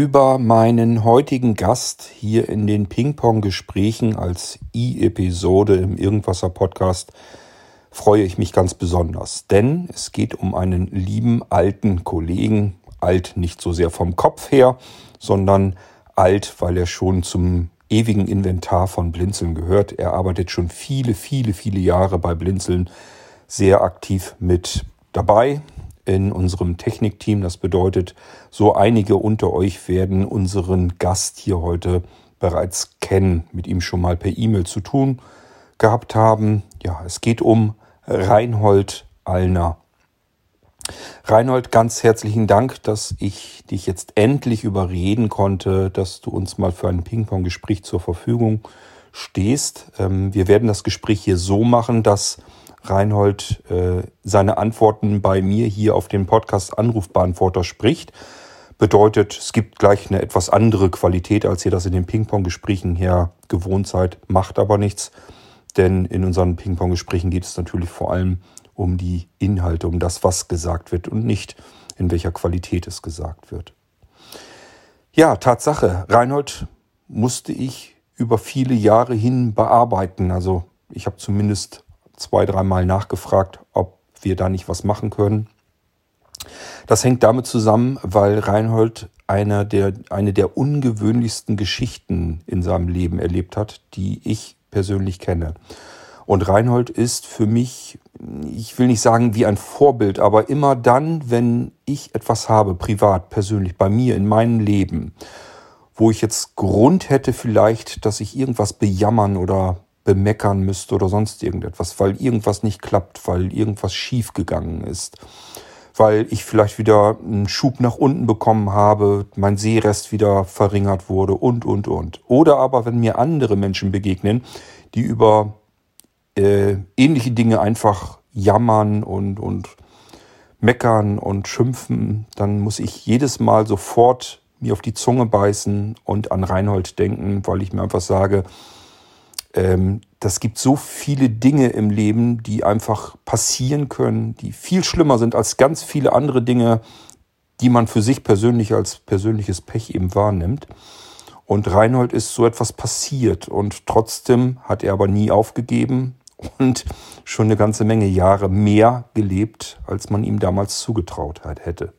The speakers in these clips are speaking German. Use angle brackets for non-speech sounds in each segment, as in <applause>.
über meinen heutigen Gast hier in den Ping-Pong-Gesprächen als I-Episode im Irgendwasser Podcast freue ich mich ganz besonders, denn es geht um einen lieben alten Kollegen, alt nicht so sehr vom Kopf her, sondern alt, weil er schon zum ewigen Inventar von Blinzeln gehört. Er arbeitet schon viele, viele, viele Jahre bei Blinzeln sehr aktiv mit dabei in unserem Technikteam. Das bedeutet, so einige unter euch werden unseren Gast hier heute bereits kennen, mit ihm schon mal per E-Mail zu tun gehabt haben. Ja, es geht um Reinhold Allner. Reinhold, ganz herzlichen Dank, dass ich dich jetzt endlich überreden konnte, dass du uns mal für ein Ping-Pong-Gespräch zur Verfügung stehst. Ähm, wir werden das Gespräch hier so machen, dass Reinhold äh, seine Antworten bei mir hier auf dem Podcast Anrufbeantworter spricht. Bedeutet, es gibt gleich eine etwas andere Qualität, als ihr das in den Ping-Pong-Gesprächen her gewohnt seid. Macht aber nichts, denn in unseren Ping-Pong-Gesprächen geht es natürlich vor allem um die Inhalte, um das, was gesagt wird und nicht in welcher Qualität es gesagt wird. Ja, Tatsache, Reinhold musste ich über viele Jahre hin bearbeiten. Also ich habe zumindest zwei, dreimal nachgefragt, ob wir da nicht was machen können. Das hängt damit zusammen, weil Reinhold einer der, eine der ungewöhnlichsten Geschichten in seinem Leben erlebt hat, die ich persönlich kenne. Und Reinhold ist für mich, ich will nicht sagen wie ein Vorbild, aber immer dann, wenn ich etwas habe, privat, persönlich, bei mir, in meinem Leben, wo ich jetzt Grund hätte vielleicht, dass ich irgendwas bejammern oder bemeckern müsste oder sonst irgendetwas, weil irgendwas nicht klappt, weil irgendwas schief gegangen ist, weil ich vielleicht wieder einen Schub nach unten bekommen habe, mein Sehrest wieder verringert wurde und, und, und. Oder aber, wenn mir andere Menschen begegnen, die über äh, ähnliche Dinge einfach jammern und, und meckern und schimpfen, dann muss ich jedes Mal sofort mir auf die Zunge beißen und an Reinhold denken, weil ich mir einfach sage, ähm, das gibt so viele Dinge im Leben, die einfach passieren können, die viel schlimmer sind als ganz viele andere Dinge, die man für sich persönlich als persönliches Pech eben wahrnimmt. Und Reinhold ist so etwas passiert und trotzdem hat er aber nie aufgegeben und schon eine ganze Menge Jahre mehr gelebt, als man ihm damals zugetraut hätte.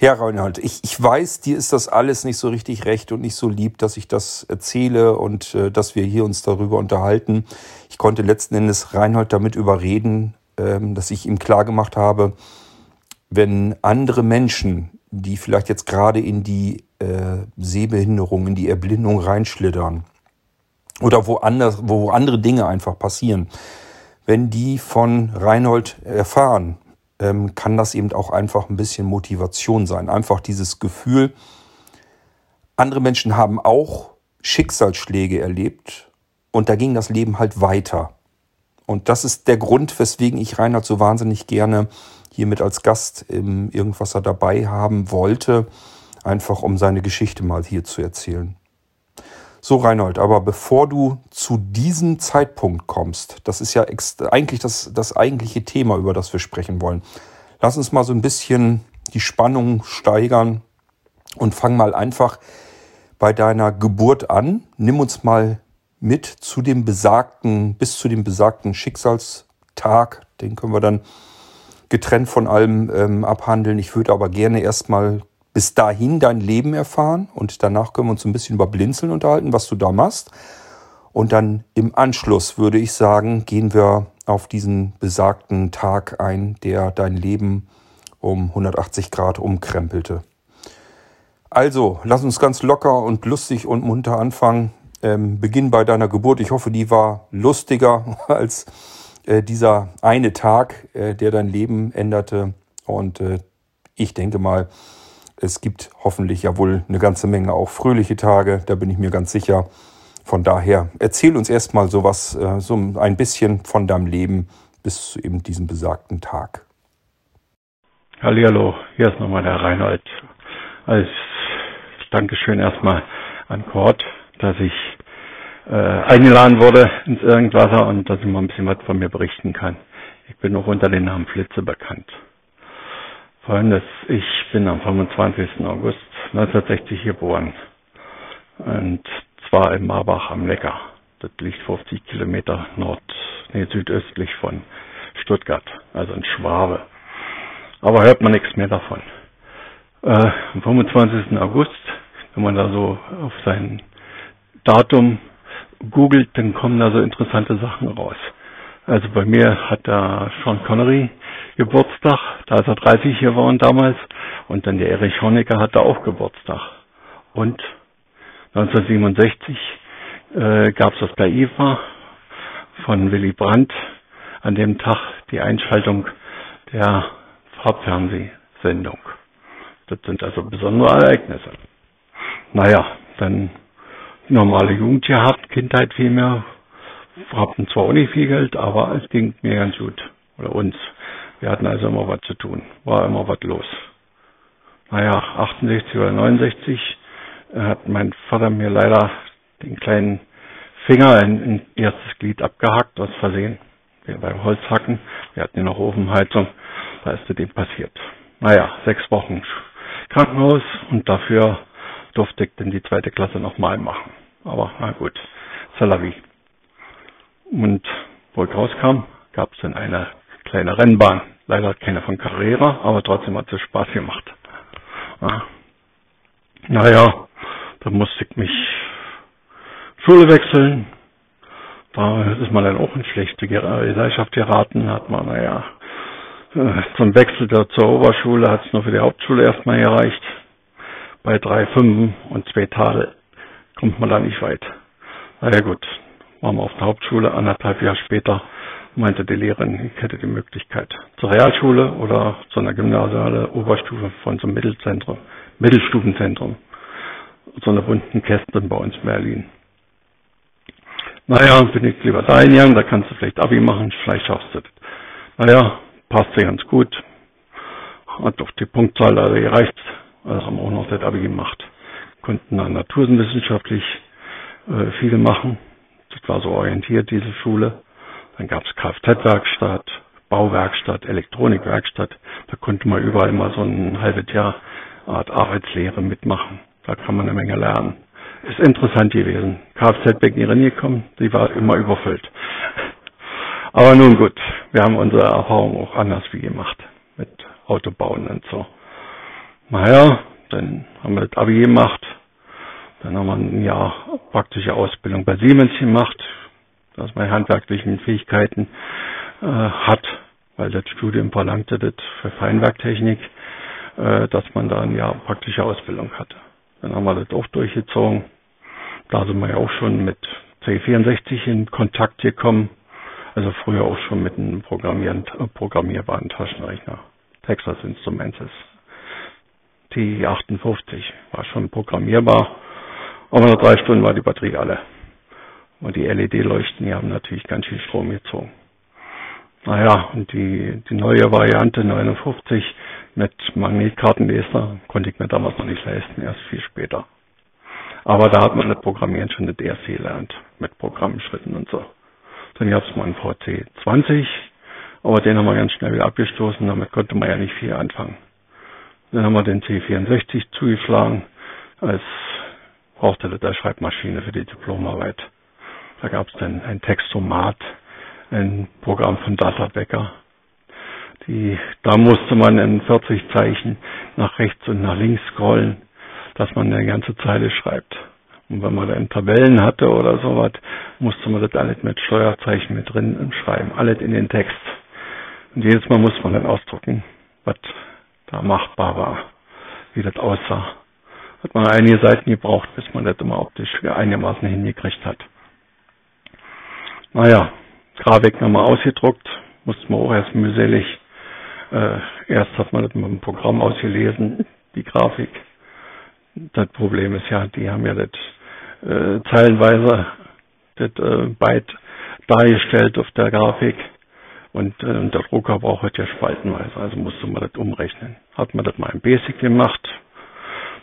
Ja, Reinhold, ich, ich weiß, dir ist das alles nicht so richtig recht und nicht so lieb, dass ich das erzähle und äh, dass wir hier uns darüber unterhalten. Ich konnte letzten Endes Reinhold damit überreden, ähm, dass ich ihm klargemacht habe, wenn andere Menschen, die vielleicht jetzt gerade in die äh, Sehbehinderung, in die Erblindung reinschlittern oder wo, anders, wo andere Dinge einfach passieren, wenn die von Reinhold erfahren, ähm, kann das eben auch einfach ein bisschen Motivation sein. Einfach dieses Gefühl, andere Menschen haben auch Schicksalsschläge erlebt und da ging das Leben halt weiter. Und das ist der Grund, weswegen ich Reinhard so wahnsinnig gerne hiermit als Gast im Irgendwasser dabei haben wollte, einfach um seine Geschichte mal hier zu erzählen. So, Reinhold, aber bevor du zu diesem Zeitpunkt kommst, das ist ja eigentlich das, das eigentliche Thema, über das wir sprechen wollen. Lass uns mal so ein bisschen die Spannung steigern und fang mal einfach bei deiner Geburt an. Nimm uns mal mit zu dem besagten, bis zu dem besagten Schicksalstag. Den können wir dann getrennt von allem ähm, abhandeln. Ich würde aber gerne erstmal bis dahin dein Leben erfahren und danach können wir uns ein bisschen über Blinzeln unterhalten, was du da machst. Und dann im Anschluss würde ich sagen, gehen wir auf diesen besagten Tag ein, der dein Leben um 180 Grad umkrempelte. Also, lass uns ganz locker und lustig und munter anfangen. Ähm, beginn bei deiner Geburt. Ich hoffe, die war lustiger <laughs> als äh, dieser eine Tag, äh, der dein Leben änderte. Und äh, ich denke mal, es gibt hoffentlich ja wohl eine ganze Menge auch fröhliche Tage, da bin ich mir ganz sicher. Von daher, erzähl uns erstmal sowas, äh, so ein bisschen von deinem Leben bis zu eben diesem besagten Tag. Hallihallo, hier ist nochmal der Reinhold. Als Dankeschön erstmal an Kurt, dass ich äh, eingeladen wurde ins Irgendwasser und dass ich mal ein bisschen was von mir berichten kann. Ich bin auch unter dem Namen Flitze bekannt. Folgendes, ich bin am 25. August 1960 geboren. Und zwar in Marbach am Neckar. Das liegt 50 Kilometer nord, nee, südöstlich von Stuttgart, also in Schwabe. Aber hört man nichts mehr davon. Äh, am 25. August, wenn man da so auf sein Datum googelt, dann kommen da so interessante Sachen raus. Also bei mir hat da Sean Connery Geburtstag, da ist er 30 geworden damals, und dann der Erich Honecker hatte auch Geburtstag. Und 1967 äh, gab es das bei IFA von Willy Brandt an dem Tag die Einschaltung der Farbfernsehsendung. Das sind also besondere Ereignisse. Naja, dann normale Jugend gehabt, Kindheit vielmehr. Hatten zwar auch nicht viel Geld, aber es ging mir ganz gut. Oder uns. Wir hatten also immer was zu tun. War immer was los. Naja, 68 oder 69 hat mein Vater mir leider den kleinen Finger in, in erstes Glied abgehackt, aus Versehen. Beim Holzhacken. Wir hatten ja noch Ofenheizung. Da ist dem passiert. Naja, sechs Wochen Krankenhaus und dafür durfte ich dann die zweite Klasse nochmal machen. Aber na gut, Salavi. Und wo ich rauskam, gab es dann eine kleine Rennbahn. Leider keine von Carrera, aber trotzdem hat es Spaß gemacht. Ja. Naja, da musste ich mich Schule wechseln. Da ist man dann auch in schlechte Gesellschaft geraten, hat man, naja, äh, zum Wechsel zur Oberschule hat es nur für die Hauptschule erstmal gereicht. Bei drei Fünfen und zwei Tadel kommt man da nicht weit. Naja gut, waren wir auf der Hauptschule, anderthalb Jahre später meinte die Lehrerin, ich hätte die Möglichkeit zur Realschule oder zu einer gymnasiale Oberstufe von so einem Mittelzentrum, Mittelstufenzentrum, so einer bunten Kästen bei uns in Berlin. Naja, bin ich lieber da hingegangen, da kannst du vielleicht Abi machen, vielleicht schaffst du das. Naja, passte ganz gut. Hat doch die Punktzahl also gereicht. Also haben wir auch noch das Abi gemacht. Konnten dann naturwissenschaftlich äh, viel machen. Das war so orientiert, diese Schule. Dann gab es Kfz-Werkstatt, Bauwerkstatt, Elektronikwerkstatt. Da konnte man überall mal so ein halbes Jahr Art Arbeitslehre mitmachen. Da kann man eine Menge lernen. Ist interessant gewesen. Kfz-Becken reingekommen, die war immer überfüllt. Aber nun gut, wir haben unsere Erfahrung auch anders wie gemacht mit Autobauen und so. Naja, dann haben wir das Abi gemacht. Dann haben wir ein Jahr praktische Ausbildung bei Siemens gemacht, dass man handwerklichen Fähigkeiten äh, hat, weil das Studium verlangte das für Feinwerktechnik, äh, dass man da ein Jahr praktische Ausbildung hatte. Dann haben wir das auch durchgezogen. Da sind wir ja auch schon mit C64 in Kontakt gekommen. Also früher auch schon mit einem Programmieren, äh, programmierbaren Taschenrechner. Texas Instruments T58 war schon programmierbar. Aber nach drei Stunden war die Batterie alle. Und die LED-Leuchten, die haben natürlich ganz viel Strom gezogen. Naja, und die, die neue Variante 59 mit Magnetkartenleser konnte ich mir damals noch nicht leisten, erst viel später. Aber da hat man das Programmieren schon das erste gelernt, mit Programmschritten und so. Dann gab es mal einen VC20, aber den haben wir ganz schnell wieder abgestoßen, damit konnte man ja nicht viel anfangen. Dann haben wir den C64 zugeschlagen, als brauchte der Schreibmaschine für die Diplomarbeit. Da gab es dann ein Textomat, ein Programm von Data Becker. Die, da musste man in 40 Zeichen nach rechts und nach links scrollen, dass man eine ganze Zeile schreibt. Und wenn man dann Tabellen hatte oder sowas, musste man das alles mit Steuerzeichen mit drin schreiben, alles in den Text. Und jedes Mal muss man dann ausdrucken, was da machbar war, wie das aussah. Hat man einige Seiten gebraucht, bis man das immer optisch einigermaßen hingekriegt hat. Naja, Grafik nochmal ausgedruckt, musste man auch erst mühselig. Äh, erst hat man das mit dem Programm ausgelesen, die Grafik. Das Problem ist ja, die haben ja das äh, zeilenweise das äh, Byte dargestellt auf der Grafik und äh, der Drucker braucht ja spaltenweise, also musste man das umrechnen. Hat man das mal im Basic gemacht.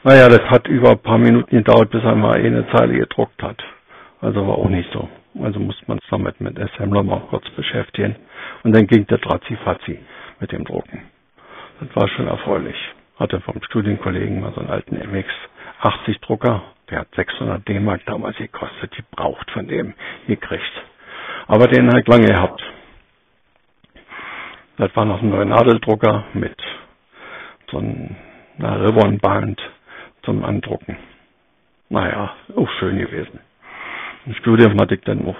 Naja, das hat über ein paar Minuten gedauert, bis er mal eine Zeile gedruckt hat. Also war auch nicht so. Also musste man es damit mit Assembler mal kurz beschäftigen. Und dann ging der Ratzi-Fatzi mit dem Drucken. Das war schon erfreulich. hatte vom Studienkollegen mal so einen alten MX80 Drucker. Der hat 600 D-Mark damals gekostet, die braucht von dem gekriegt. Aber den halt lange gehabt. Das war noch ein neuer Nadeldrucker mit so einer Ribbonband zum Andrucken. Naja, auch schön gewesen. Hatte ich dann auch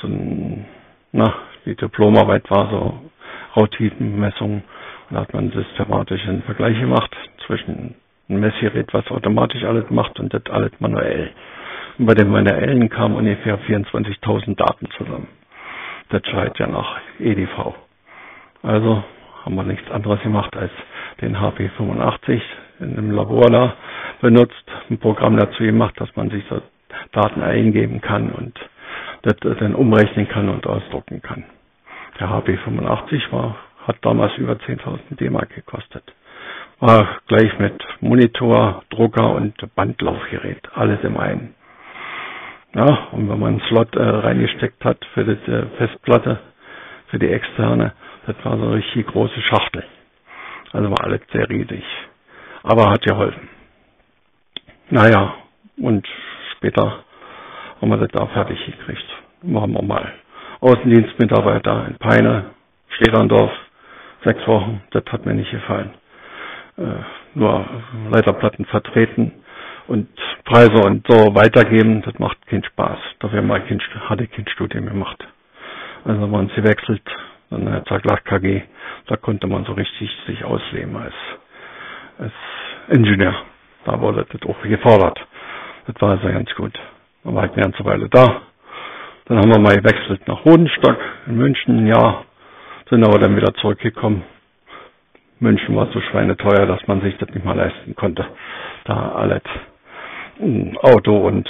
so ein, na, die Diplomarbeit war so Rautitenmessung. Da hat man systematisch einen Vergleich gemacht zwischen einem Messgerät, was automatisch alles macht und das alles manuell. Und bei dem manuellen kamen ungefähr 24.000 Daten zusammen. Das schreit ja nach EDV. Also haben wir nichts anderes gemacht als den HP85 in einem Labor da benutzt, ein Programm dazu gemacht, dass man sich so Daten eingeben kann und das dann umrechnen kann und ausdrucken kann. Der HP85 war, hat damals über 10.000 D-Mark gekostet. War gleich mit Monitor, Drucker und Bandlaufgerät, alles im einen. Ja, und wenn man einen Slot äh, reingesteckt hat für die äh, Festplatte, für die externe, das war so eine richtig große Schachtel. Also war alles sehr riesig. Aber hat geholfen. Naja, und später haben wir das da fertig gekriegt. Machen wir mal Außendienstmitarbeiter in Peine, Stederndorf, sechs Wochen. Das hat mir nicht gefallen. Äh, nur Leiterplatten vertreten und Preise und so weitergeben, das macht keinen Spaß. Dafür mal kind, hatte ich kein Studium gemacht. Also haben wir uns gewechselt, dann der Zaglag KG, da konnte man so richtig sich ausleben als, als Ingenieur. Da wurde das auch gefordert. Das war also ganz gut. Dann war ich eine ganze Weile da. Dann haben wir mal gewechselt nach Hodenstock in München Jahr, sind aber dann wieder zurückgekommen. München war so schweineteuer, dass man sich das nicht mal leisten konnte. Da alles ein Auto und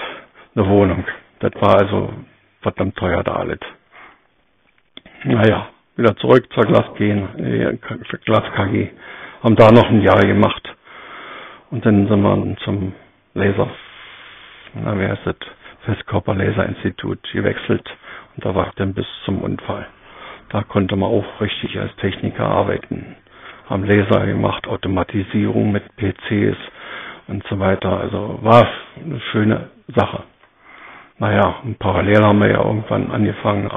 eine Wohnung. Das war also verdammt teuer da alles. Naja, wieder zurück zur Glas gehen, äh, Glas KG. Haben da noch ein Jahr gemacht. Und dann sind wir zum Laser, na, wie heißt das? Festkörperlaserinstitut gewechselt. Und da war ich dann bis zum Unfall. Da konnte man auch richtig als Techniker arbeiten. Haben Laser gemacht, Automatisierung mit PCs und so weiter. Also war eine schöne Sache. Naja, und parallel haben wir ja irgendwann angefangen,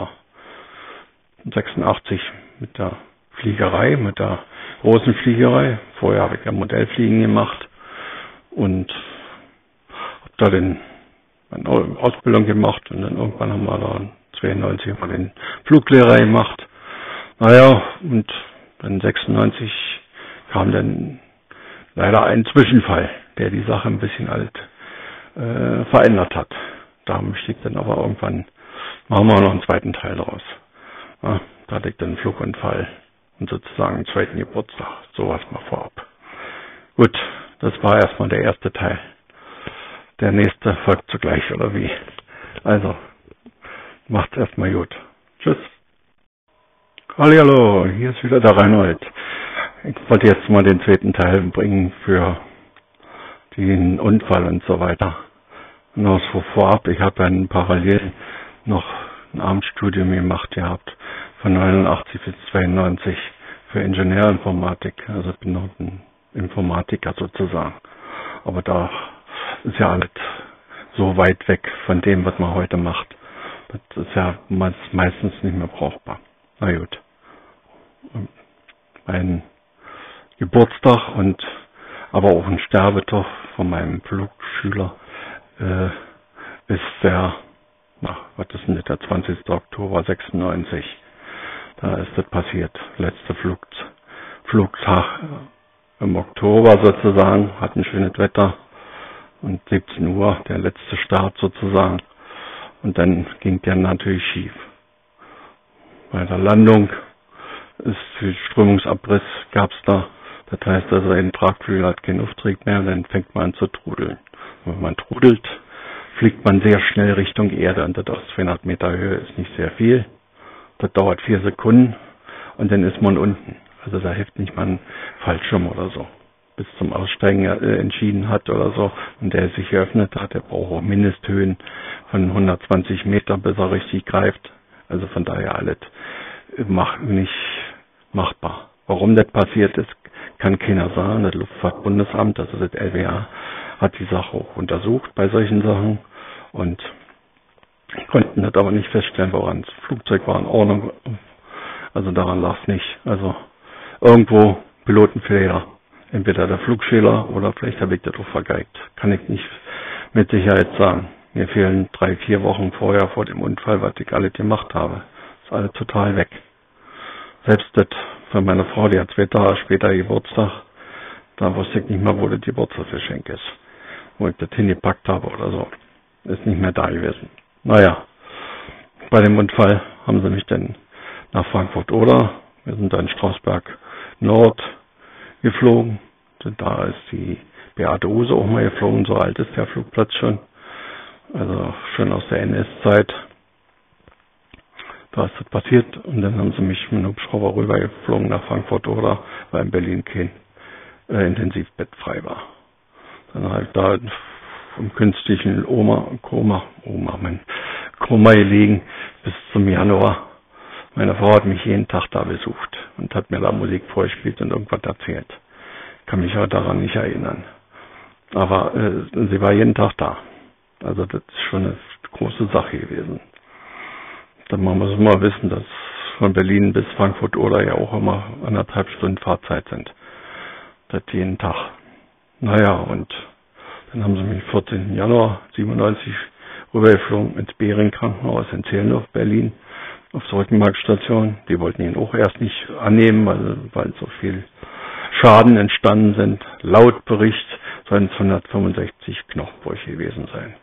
86 mit der Fliegerei, mit der großen Fliegerei. Vorher habe ich ja Modellfliegen gemacht und habe da den meine Ausbildung gemacht und dann irgendwann haben wir da 92 mal den Fluglehrer gemacht. Naja, und dann 96 kam dann leider ein Zwischenfall, der die Sache ein bisschen alt äh, verändert hat. Da möchte ich dann aber irgendwann, machen wir noch einen zweiten Teil draus. Ja, da hatte ich dann einen Flugunfall und sozusagen einen zweiten Geburtstag, sowas mal vorab. Gut, das war erstmal der erste Teil. Der nächste folgt zugleich, oder wie? Also, macht's erstmal gut. Tschüss. Hallo, hier ist wieder der Reinhold. Ich wollte jetzt mal den zweiten Teil bringen für den Unfall und so weiter. Noch so vorab, ich habe dann parallel noch ein Abendstudium gemacht gehabt, von 89 bis 92 für Ingenieurinformatik. Also bin noch ein Informatiker sozusagen. Aber da ist ja alles so weit weg von dem, was man heute macht. Das ist ja meistens nicht mehr brauchbar. Na gut. Mein Geburtstag und aber auch ein Sterbetag von meinem Flugschüler äh, ist der, na, was ist denn das, der 20. Oktober 96. Da ist das passiert. Letzter Flug, Flugtag im Oktober sozusagen, hatten schönes Wetter und 17 Uhr der letzte Start sozusagen. Und dann ging der natürlich schief. Bei der Landung ist viel Strömungsabriss gab's da. Das heißt also, ein Tragflügel hat keinen Auftrieb mehr und dann fängt man an zu trudeln. Und wenn man trudelt, fliegt man sehr schnell Richtung Erde und das aus 200 Meter Höhe ist nicht sehr viel. Das dauert vier Sekunden und dann ist man unten. Also da hilft nicht mal ein Fallschirm oder so. Bis zum Aussteigen äh, entschieden hat oder so und der sich geöffnet hat, der braucht auch Mindesthöhen von 120 Meter, bis er richtig greift. Also von daher alles mach, nicht machbar. Warum das passiert ist, kann keiner sagen. Das Luftfahrtbundesamt, also das LWA, hat die Sache auch untersucht bei solchen Sachen und konnten das aber nicht feststellen, woran das Flugzeug war in Ordnung. Also daran lag es nicht. Also irgendwo Pilotenfehler. Entweder der Flugschäler oder vielleicht habe ich das auch vergeigt. Kann ich nicht mit Sicherheit sagen. Mir fehlen drei, vier Wochen vorher vor dem Unfall, was ich alles gemacht habe. Ist alles total weg. Selbst das von meiner Frau, die hat zwei Tage später Geburtstag, da wusste ich nicht mal, wo das Geburtstagsgeschenk ist. Wo ich das hingepackt habe oder so. Ist nicht mehr da gewesen. Naja, bei dem Unfall haben sie mich dann nach Frankfurt oder, wir sind dann Strausberg Nord geflogen. Da ist die Beate Use auch mal geflogen, so alt ist der Flugplatz schon. Also schon aus der NS-Zeit. Da ist das passiert und dann haben sie mich mit einem Hubschrauber rübergeflogen nach Frankfurt oder weil in Berlin kein äh, Intensivbett frei war. Dann halt da im künstlichen Oma, Koma, Oma, mein Koma gelegen bis zum Januar. Meine Frau hat mich jeden Tag da besucht und hat mir da Musik vorgespielt und irgendwas erzählt. Kann mich auch daran nicht erinnern. Aber äh, sie war jeden Tag da. Also das ist schon eine große Sache gewesen. Dann muss man mal wissen, dass von Berlin bis Frankfurt oder ja auch immer anderthalb Stunden Fahrzeit sind. Das jeden Tag. Naja, und dann haben sie mich 14. Januar 97 rübergeflogen ins Behring Krankenhaus in Zehlendorf, Berlin, auf der Rückenmarkstation. Die wollten ihn auch erst nicht annehmen, weil, weil so viel Schaden entstanden sind. Laut Bericht sollen es 165 Knochenbrüche gewesen sein.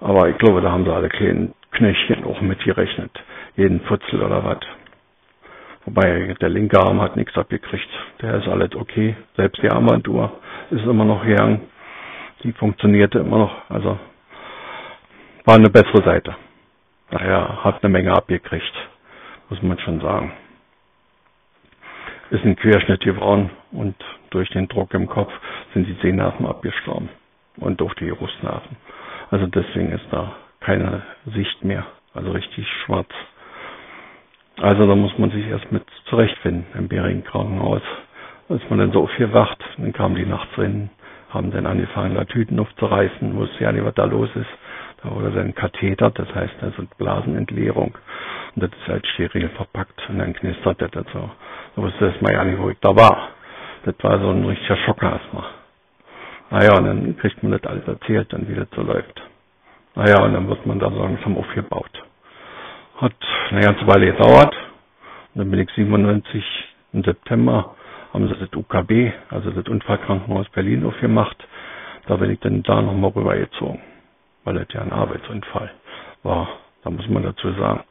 Aber ich glaube, da haben sie alle kleinen Knöchchen auch mitgerechnet. Jeden Putzel oder was. Wobei der linke Arm hat nichts abgekriegt. Der ist alles okay. Selbst die Armbanduhr ist immer noch gegangen. Die funktionierte immer noch. Also war eine bessere Seite. Daher hat eine Menge abgekriegt. Muss man schon sagen. Ist ein Querschnitt geworden und durch den Druck im Kopf sind die Sehnerven abgestorben. Und auch die Brustnerven. Also deswegen ist da keine Sicht mehr. Also richtig schwarz. Also da muss man sich erst mit zurechtfinden im Beringen Krankenhaus. Als man dann so viel wacht, dann kamen die nachts rein, haben dann angefangen, da Tüten aufzureißen, wusste ja nicht, was da los ist. Da wurde dann Katheter, das heißt also Blasenentleerung. Und das ist halt steril verpackt und dann knistert das so. Da wusste erstmal ja nicht, wo ich da war. Das war so ein richtiger Schocker erstmal. Naja, und dann kriegt man das alles erzählt, dann wie das so läuft. Naja, und dann wird man da langsam aufgebaut. Hat eine ganze Weile gedauert. Und dann bin ich 97 im September, haben sie das UKB, also das Unfallkrankenhaus Berlin aufgemacht. Da bin ich dann da nochmal rübergezogen, weil das ja ein Arbeitsunfall war. Da muss man dazu sagen.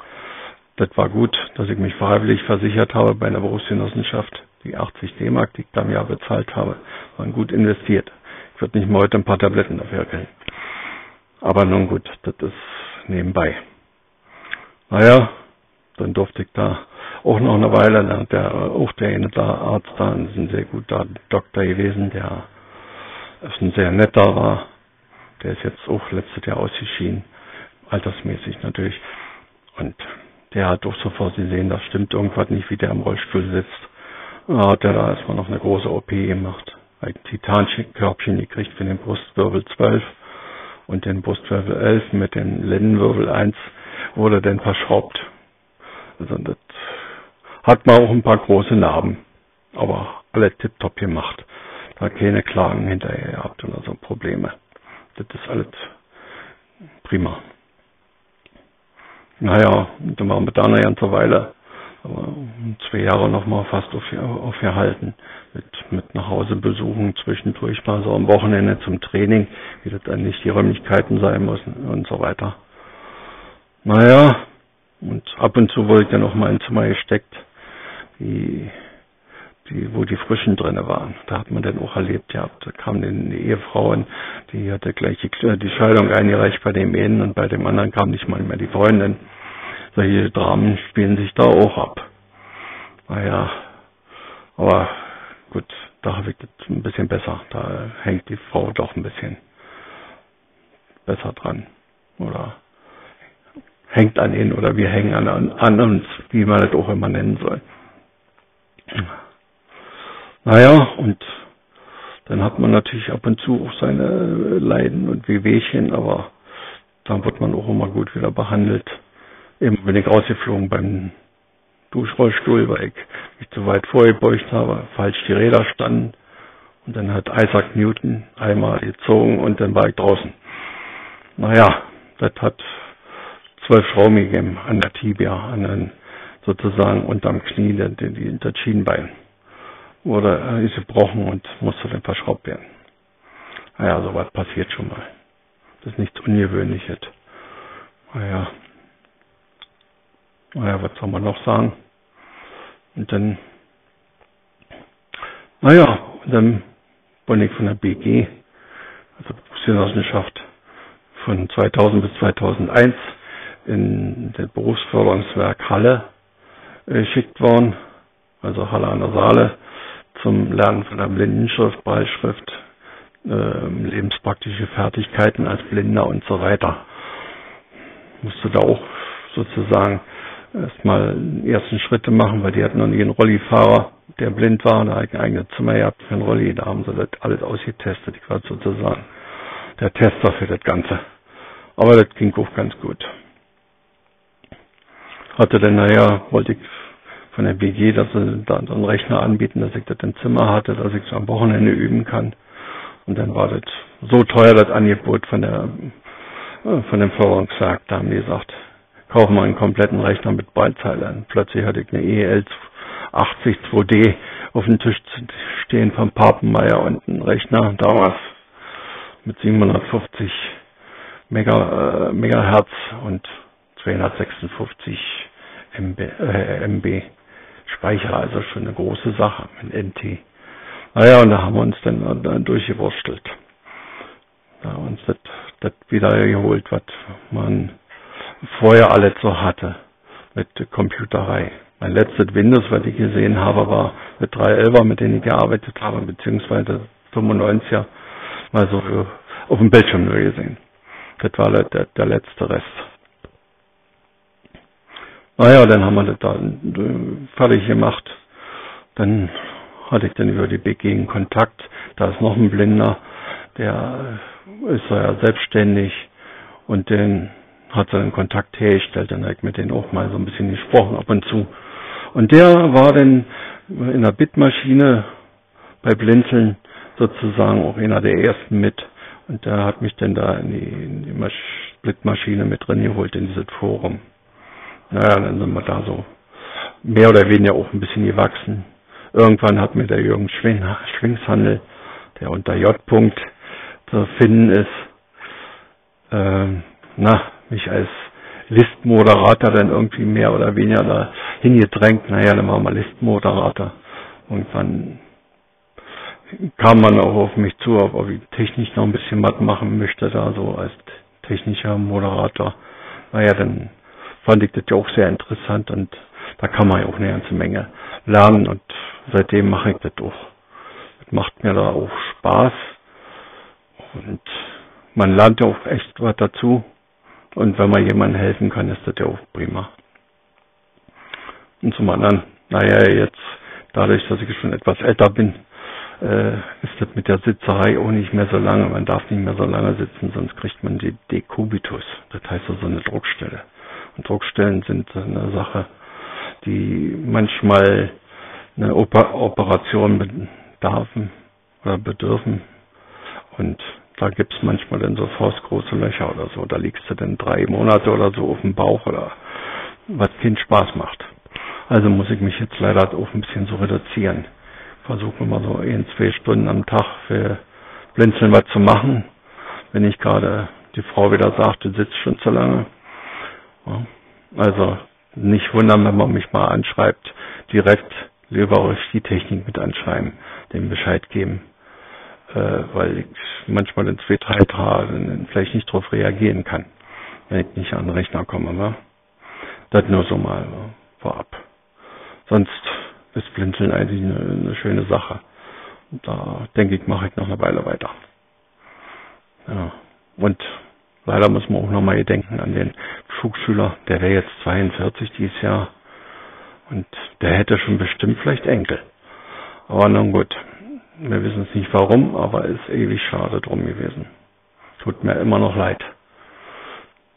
Das war gut, dass ich mich freiwillig versichert habe bei einer Berufsgenossenschaft. Die 80 D-Mark, die ich da im Jahr bezahlt habe, waren gut investiert. Ich würde nicht mal heute ein paar Tabletten dafür kriegen. Aber nun gut, das ist nebenbei. Naja, dann durfte ich da auch noch eine Weile, hat der, auch der eine da Arzt da, ein sehr guter Doktor gewesen, der ist ein sehr netter war. Der ist jetzt auch letztes Jahr ausgeschieden, altersmäßig natürlich. Und der hat auch sofort gesehen, da stimmt irgendwas nicht, wie der im Rollstuhl sitzt. Da hat er da erstmal noch eine große OP gemacht ein Titankörbchen gekriegt für den Brustwirbel 12 und den Brustwirbel 11 mit dem Lendenwirbel 1 wurde dann verschraubt. Also das hat man auch ein paar große Narben, aber alle tipptopp gemacht. Da keine Klagen hinterher gehabt oder so Probleme. Das ist alles prima. Naja, dann waren wir da eine ganze Weile aber zwei Jahre nochmal fast aufgehalten. Mit, mit nach Hause besuchen, zwischendurch mal so am Wochenende zum Training, wie das dann nicht die Räumlichkeiten sein müssen und so weiter. Naja, und ab und zu wurde ich dann auch mal ins Zimmer gesteckt, die, die, wo die Frischen drinne waren. Da hat man dann auch erlebt, ja, da kam dann die Ehefrau und die hatte gleich die, die Scheidung eingereicht bei dem einen und bei dem anderen kam nicht mal mehr die Freundin solche Dramen spielen sich da auch ab. Naja, aber gut, da habe ich das ein bisschen besser. Da hängt die Frau doch ein bisschen besser dran. Oder hängt an ihn oder wir hängen an, an uns, wie man das auch immer nennen soll. Naja, und dann hat man natürlich ab und zu auch seine Leiden und Wehwehchen, aber dann wird man auch immer gut wieder behandelt. Eben bin ich rausgeflogen beim Duschrollstuhl, weil ich mich zu weit vorgebeugt habe, falsch die Räder standen. Und dann hat Isaac Newton einmal gezogen und dann war ich draußen. Naja, das hat zwölf Schrauben gegeben an der Tibia, an den, sozusagen unterm Knie, die, die, das Schienbein. Wurde äh, ist gebrochen und musste dann verschraubt werden. Naja, sowas passiert schon mal. Das ist nichts Ungewöhnliches. Naja. Naja, was soll man noch sagen? Und dann, naja, und dann bin ich von der BG, also Berufsgenossenschaft, von 2000 bis 2001 in das Berufsförderungswerk Halle geschickt worden, also Halle an der Saale, zum Lernen von der Blindenschrift, Breitschrift, äh, lebenspraktische Fertigkeiten als Blinder und so weiter. Musste da auch sozusagen erstmal ersten Schritte machen, weil die hatten noch nie einen Rollifahrer, der blind war, da hat ein eigenes Zimmer gehabt für einen Rolli, da haben sie das alles ausgetestet. Ich war sozusagen der Tester für das Ganze. Aber das ging auch ganz gut. Hatte dann, naja, wollte ich von der BG, dass sie da einen Rechner anbieten, dass ich das im Zimmer hatte, dass ich es am Wochenende üben kann. Und dann war das so teuer, das Angebot von der, äh, von dem Förderungswerk. Da haben die gesagt, kaufen wir einen kompletten Rechner mit Beizeilern. Plötzlich hatte ich eine EL 80 2D auf dem Tisch stehen von Papenmeier und einen Rechner damals mit 750 Mega, äh, Megahertz und 256 MB, äh, MB Speicher, also schon eine große Sache mit NT. Naja, und da haben wir uns dann, dann durchgewurstelt. Da haben wir uns das, das wieder geholt, was man vorher alles so hatte mit Computerei. Mein letztes Windows, was ich gesehen habe, war mit 3.11er, mit denen ich gearbeitet habe, beziehungsweise 95er, mal so auf dem Bildschirm nur gesehen. Das war der, der letzte Rest. Naja, dann haben wir das da fertig gemacht. Dann hatte ich dann über die gegen Kontakt. Da ist noch ein Blinder, der ist ja selbstständig und den hat seinen Kontakt hergestellt. Dann habe ich mit denen auch mal so ein bisschen gesprochen ab und zu. Und der war dann in der Bitmaschine bei Blinzeln sozusagen auch einer der ersten mit. Und der hat mich dann da in die, in die Splitmaschine mit drin geholt in dieses Forum. Naja, dann sind wir da so mehr oder weniger auch ein bisschen gewachsen. Irgendwann hat mir der Jürgen Schwing, Schwingshandel, der unter J. -Punkt zu finden ist, ähm, na, mich als Listmoderator dann irgendwie mehr oder weniger da hingedrängt. Naja, dann war mal Listmoderator. Irgendwann kam man auch auf mich zu, ob ich technisch noch ein bisschen was machen möchte, da so als technischer Moderator. Naja, dann fand ich das ja auch sehr interessant und da kann man ja auch eine ganze Menge lernen und seitdem mache ich das auch. Das macht mir da auch Spaß und man lernt ja auch echt was dazu und wenn man jemandem helfen kann, ist das ja auch prima. Und zum anderen, naja, jetzt dadurch, dass ich schon etwas älter bin, äh, ist das mit der Sitzerei auch nicht mehr so lange. Man darf nicht mehr so lange sitzen, sonst kriegt man die Dekubitus. Das heißt also eine Druckstelle. Druckstellen sind eine Sache, die manchmal eine Oper Operation bedarfen oder bedürfen. Und da gibt's manchmal dann so faustgroße Löcher oder so. Da liegst du dann drei Monate oder so auf dem Bauch oder was keinen Spaß macht. Also muss ich mich jetzt leider auch ein bisschen so reduzieren. Versuche mal so ein, zwei Stunden am Tag für Blinzeln was zu machen. Wenn ich gerade die Frau wieder sagt, du sitzt schon zu lange. Also nicht wundern, wenn man mich mal anschreibt, direkt lieber auf die Technik mit anschreiben, dem Bescheid geben, äh, weil ich manchmal in zwei, drei Tagen vielleicht nicht darauf reagieren kann, wenn ich nicht an den Rechner komme. Wa? Das nur so mal vorab. Sonst ist Blinzeln eigentlich eine, eine schöne Sache. Und da denke ich, mache ich noch eine Weile weiter. Ja. Und leider muss man auch noch mal denken an den Flugschüler, der wäre jetzt 42 dieses Jahr und der hätte schon bestimmt vielleicht Enkel. Aber nun gut, wir wissen es nicht warum, aber ist ewig schade drum gewesen. Tut mir immer noch leid.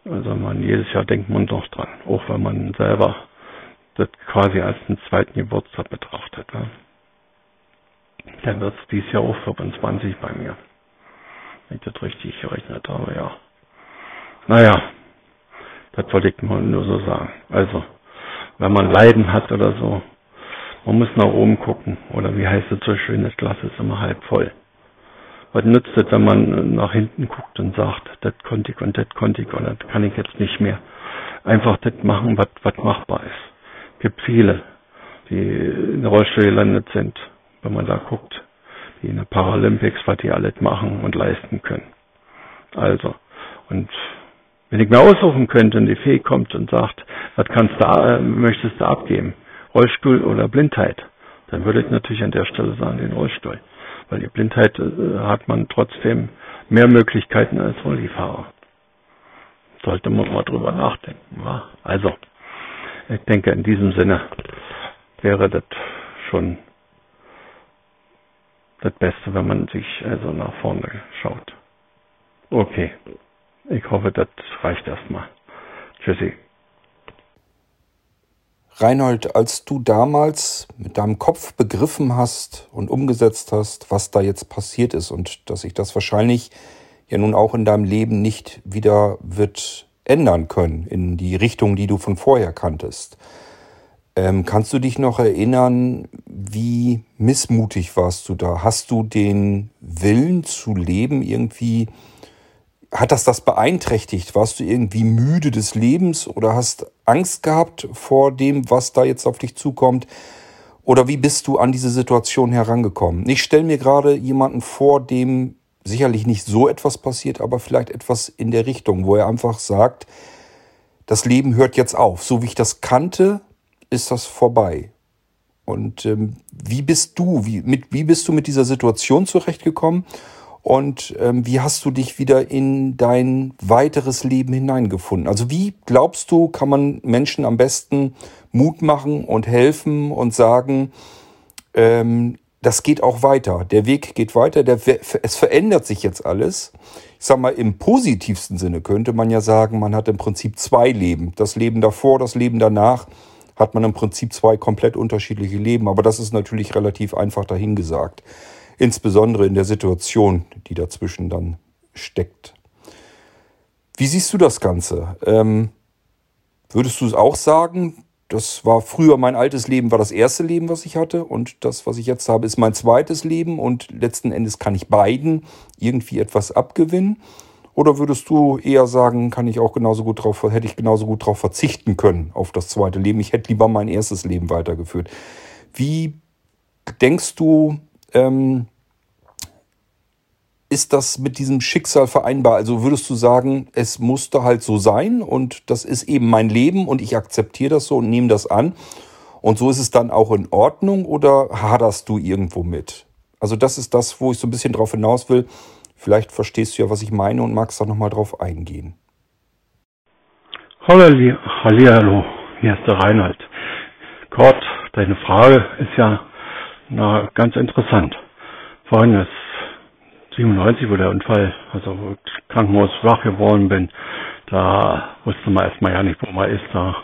Also man, jedes Jahr denkt man doch dran, auch wenn man selber das quasi als einen zweiten Geburtstag betrachtet. Ja. Dann wird es dieses Jahr auch 25 bei mir. Wenn ich das richtig gerechnet habe, ja. Naja, das wollte ich nur so sagen. Also, wenn man Leiden hat oder so, man muss nach oben gucken. Oder wie heißt es so schön, das Glas ist immer halb voll. Was nützt es, wenn man nach hinten guckt und sagt, das konnte ich und das konnte ich und das kann ich jetzt nicht mehr. Einfach das machen, was, was machbar ist. Es gibt viele, die in Rollstuhl gelandet sind, wenn man da guckt, die in der Paralympics, was die alles machen und leisten können. Also, und wenn ich mir aussuchen könnte und die Fee kommt und sagt, was kannst du, äh, möchtest du abgeben? Rollstuhl oder Blindheit? Dann würde ich natürlich an der Stelle sagen, den Rollstuhl. Weil die Blindheit äh, hat man trotzdem mehr Möglichkeiten als Rollifahrer. Sollte man mal drüber nachdenken. Ja? Also, ich denke, in diesem Sinne wäre das schon das Beste, wenn man sich also nach vorne schaut. Okay. Ich hoffe, das reicht erstmal. Tschüssi. Reinhold, als du damals mit deinem Kopf begriffen hast und umgesetzt hast, was da jetzt passiert ist und dass sich das wahrscheinlich ja nun auch in deinem Leben nicht wieder wird ändern können in die Richtung, die du von vorher kanntest. Ähm, kannst du dich noch erinnern, wie missmutig warst du da? Hast du den Willen zu leben irgendwie hat das das beeinträchtigt? Warst du irgendwie müde des Lebens oder hast Angst gehabt vor dem, was da jetzt auf dich zukommt? Oder wie bist du an diese Situation herangekommen? Ich stelle mir gerade jemanden vor, dem sicherlich nicht so etwas passiert, aber vielleicht etwas in der Richtung, wo er einfach sagt, das Leben hört jetzt auf. So wie ich das kannte, ist das vorbei. Und ähm, wie bist du, wie, mit, wie bist du mit dieser Situation zurechtgekommen? Und ähm, wie hast du dich wieder in dein weiteres Leben hineingefunden? Also wie glaubst du, kann man Menschen am besten Mut machen und helfen und sagen, ähm, das geht auch weiter. Der Weg geht weiter. Der, es verändert sich jetzt alles. Ich sag mal, im positivsten Sinne könnte man ja sagen, man hat im Prinzip zwei Leben. Das Leben davor, das Leben danach hat man im Prinzip zwei komplett unterschiedliche Leben. Aber das ist natürlich relativ einfach dahingesagt insbesondere in der Situation, die dazwischen dann steckt. Wie siehst du das Ganze? Ähm, würdest du es auch sagen, das war früher mein altes Leben, war das erste Leben, was ich hatte und das, was ich jetzt habe, ist mein zweites Leben und letzten Endes kann ich beiden irgendwie etwas abgewinnen? Oder würdest du eher sagen, kann ich auch genauso gut drauf, hätte ich genauso gut darauf verzichten können auf das zweite Leben? Ich hätte lieber mein erstes Leben weitergeführt. Wie denkst du, ähm, ist das mit diesem Schicksal vereinbar? Also würdest du sagen, es musste halt so sein und das ist eben mein Leben und ich akzeptiere das so und nehme das an und so ist es dann auch in Ordnung oder haderst du irgendwo mit? Also das ist das, wo ich so ein bisschen drauf hinaus will. Vielleicht verstehst du ja, was ich meine und magst da nochmal drauf eingehen. Hallo, hier ist der Reinhard. Kurt, deine Frage ist ja na, ganz interessant. Folgendes, 97, wo der Unfall, also Krankenhaus wach geworden bin, da wusste man erstmal ja nicht, wo man ist. Da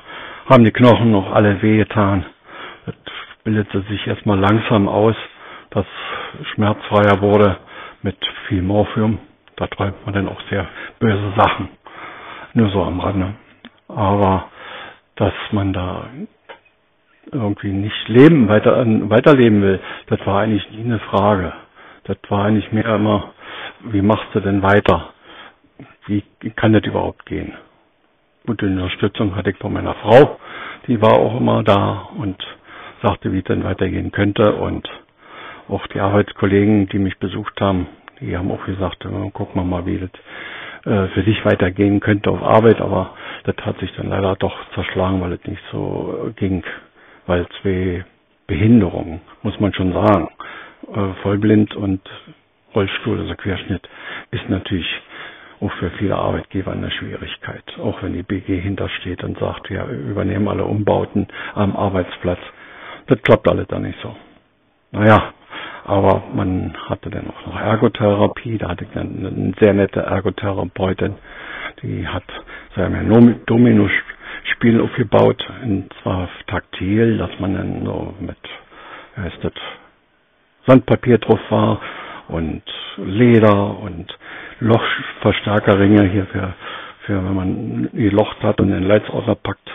haben die Knochen noch alle wehgetan. Das bildete sich erstmal langsam aus, dass schmerzfreier wurde mit viel Morphium. Da träumt man dann auch sehr böse Sachen. Nur so am Rande. Aber dass man da irgendwie nicht leben, weiter, weiterleben will, das war eigentlich nie eine Frage. Das war eigentlich mehr immer, wie machst du denn weiter? Wie kann das überhaupt gehen? Gute Unterstützung hatte ich von meiner Frau, die war auch immer da und sagte, wie es denn weitergehen könnte. Und auch die Arbeitskollegen, die mich besucht haben, die haben auch gesagt, gucken wir mal, wie das äh, für dich weitergehen könnte auf Arbeit. Aber das hat sich dann leider doch zerschlagen, weil es nicht so ging, weil zwei Behinderungen, muss man schon sagen äh, vollblind und Rollstuhl, also Querschnitt, ist natürlich auch für viele Arbeitgeber eine Schwierigkeit. Auch wenn die BG hintersteht und sagt, wir übernehmen alle Umbauten am Arbeitsplatz. Das klappt alles da nicht so. Naja, Aber man hatte dann auch noch Ergotherapie, da hatte ich dann eine sehr nette Ergotherapeutin, die hat so ein Domino-Spiel aufgebaut, und zwar taktil, dass man dann so mit, heißt das, Sandpapier drauf war und Leder und Lochverstärkerringe hier für, für wenn man die Loch hat und den Leitsordner packt,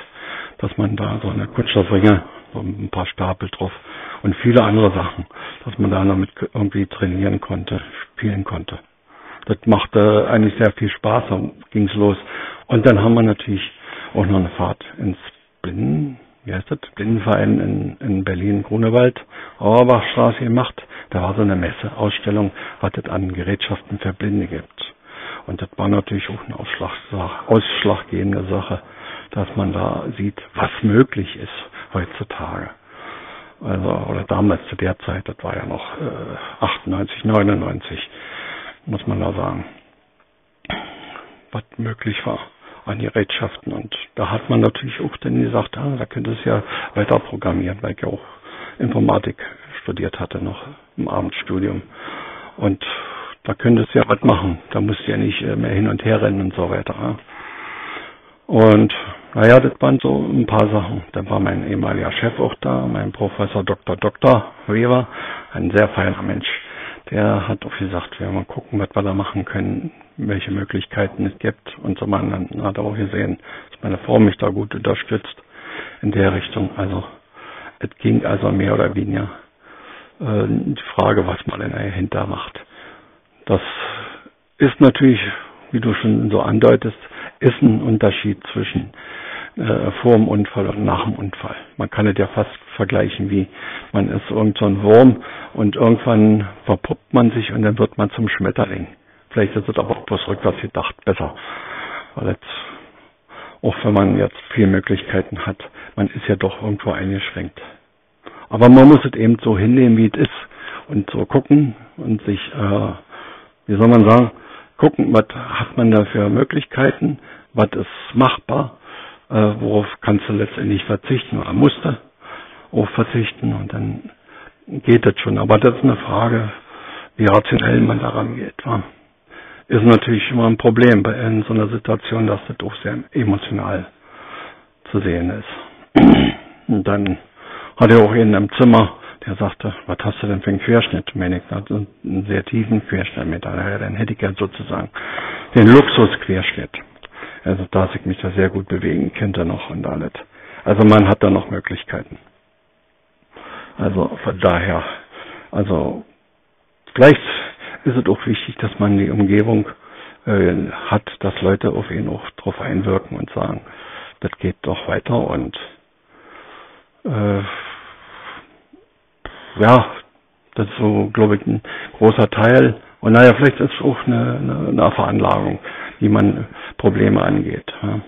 dass man da so eine Kunststoffringe, so ein paar Stapel drauf und viele andere Sachen, dass man da damit irgendwie trainieren konnte, spielen konnte. Das machte eigentlich sehr viel Spaß, dann ging's los. Und dann haben wir natürlich auch noch eine Fahrt ins Blinden, wie heißt das, Blindenverein in, in Berlin, Grunewald, Auerbachstraße gemacht. Da war so eine Messe, Ausstellung, was es an Gerätschaften für Blinde gibt. Und das war natürlich auch eine Ausschlag, ausschlaggebende Sache, dass man da sieht, was möglich ist heutzutage. Also, oder damals zu der Zeit, das war ja noch äh, 98, 99, muss man da sagen, was möglich war an Gerätschaften. Und da hat man natürlich auch dann gesagt, ah, da könnte es ja weiter programmieren, weil ich auch Informatik studiert hatte noch im Abendstudium. Und da könnte es ja was machen. Da musste ja nicht äh, mehr hin und her rennen und so weiter. Und naja, das waren so ein paar Sachen. Dann war mein ehemaliger Chef auch da, mein Professor Dr. Dr. Weber, ein sehr feiner Mensch. Der hat auch gesagt, wir mal gucken, was wir da machen können, welche Möglichkeiten es gibt und so man hat auch gesehen, dass meine Frau mich da gut unterstützt in der Richtung. Also es ging also mehr oder weniger äh, die Frage, was man denn dahinter macht. Das ist natürlich, wie du schon so andeutest, ist ein Unterschied zwischen äh, vor dem Unfall und nach dem Unfall. Man kann es ja fast vergleichen wie man ist irgend so Wurm und irgendwann verpuppt man sich und dann wird man zum Schmetterling. Vielleicht ist es aber auch bloß rückwärts gedacht besser. Weil jetzt, auch wenn man jetzt viele Möglichkeiten hat, man ist ja doch irgendwo eingeschränkt. Aber man muss es eben so hinnehmen, wie es ist und so gucken und sich, äh, wie soll man sagen, gucken, was hat man da für Möglichkeiten, was ist machbar, äh, worauf kannst du letztendlich verzichten oder musst du auch verzichten und dann geht das schon. Aber das ist eine Frage, wie rationell man daran geht. Wa? Ist natürlich immer ein Problem bei in so einer Situation, dass das auch sehr emotional zu sehen ist. <clears throat> Und dann hatte auch einen im Zimmer, der sagte, was hast du denn für einen Querschnitt? Menig, also einen sehr tiefen Querschnitt mit. Dann hätte ich ja sozusagen den Luxusquerschnitt. Also da ich mich da sehr gut bewegen könnte noch und alles. Also man hat da noch Möglichkeiten. Also von daher, also vielleicht ist es auch wichtig, dass man die Umgebung äh, hat, dass Leute auf ihn auch drauf einwirken und sagen, das geht doch weiter und äh, ja, das ist so, glaube ich, ein großer Teil. Und naja, vielleicht ist es auch eine, eine, eine Veranlagung, wie man Probleme angeht. Ja.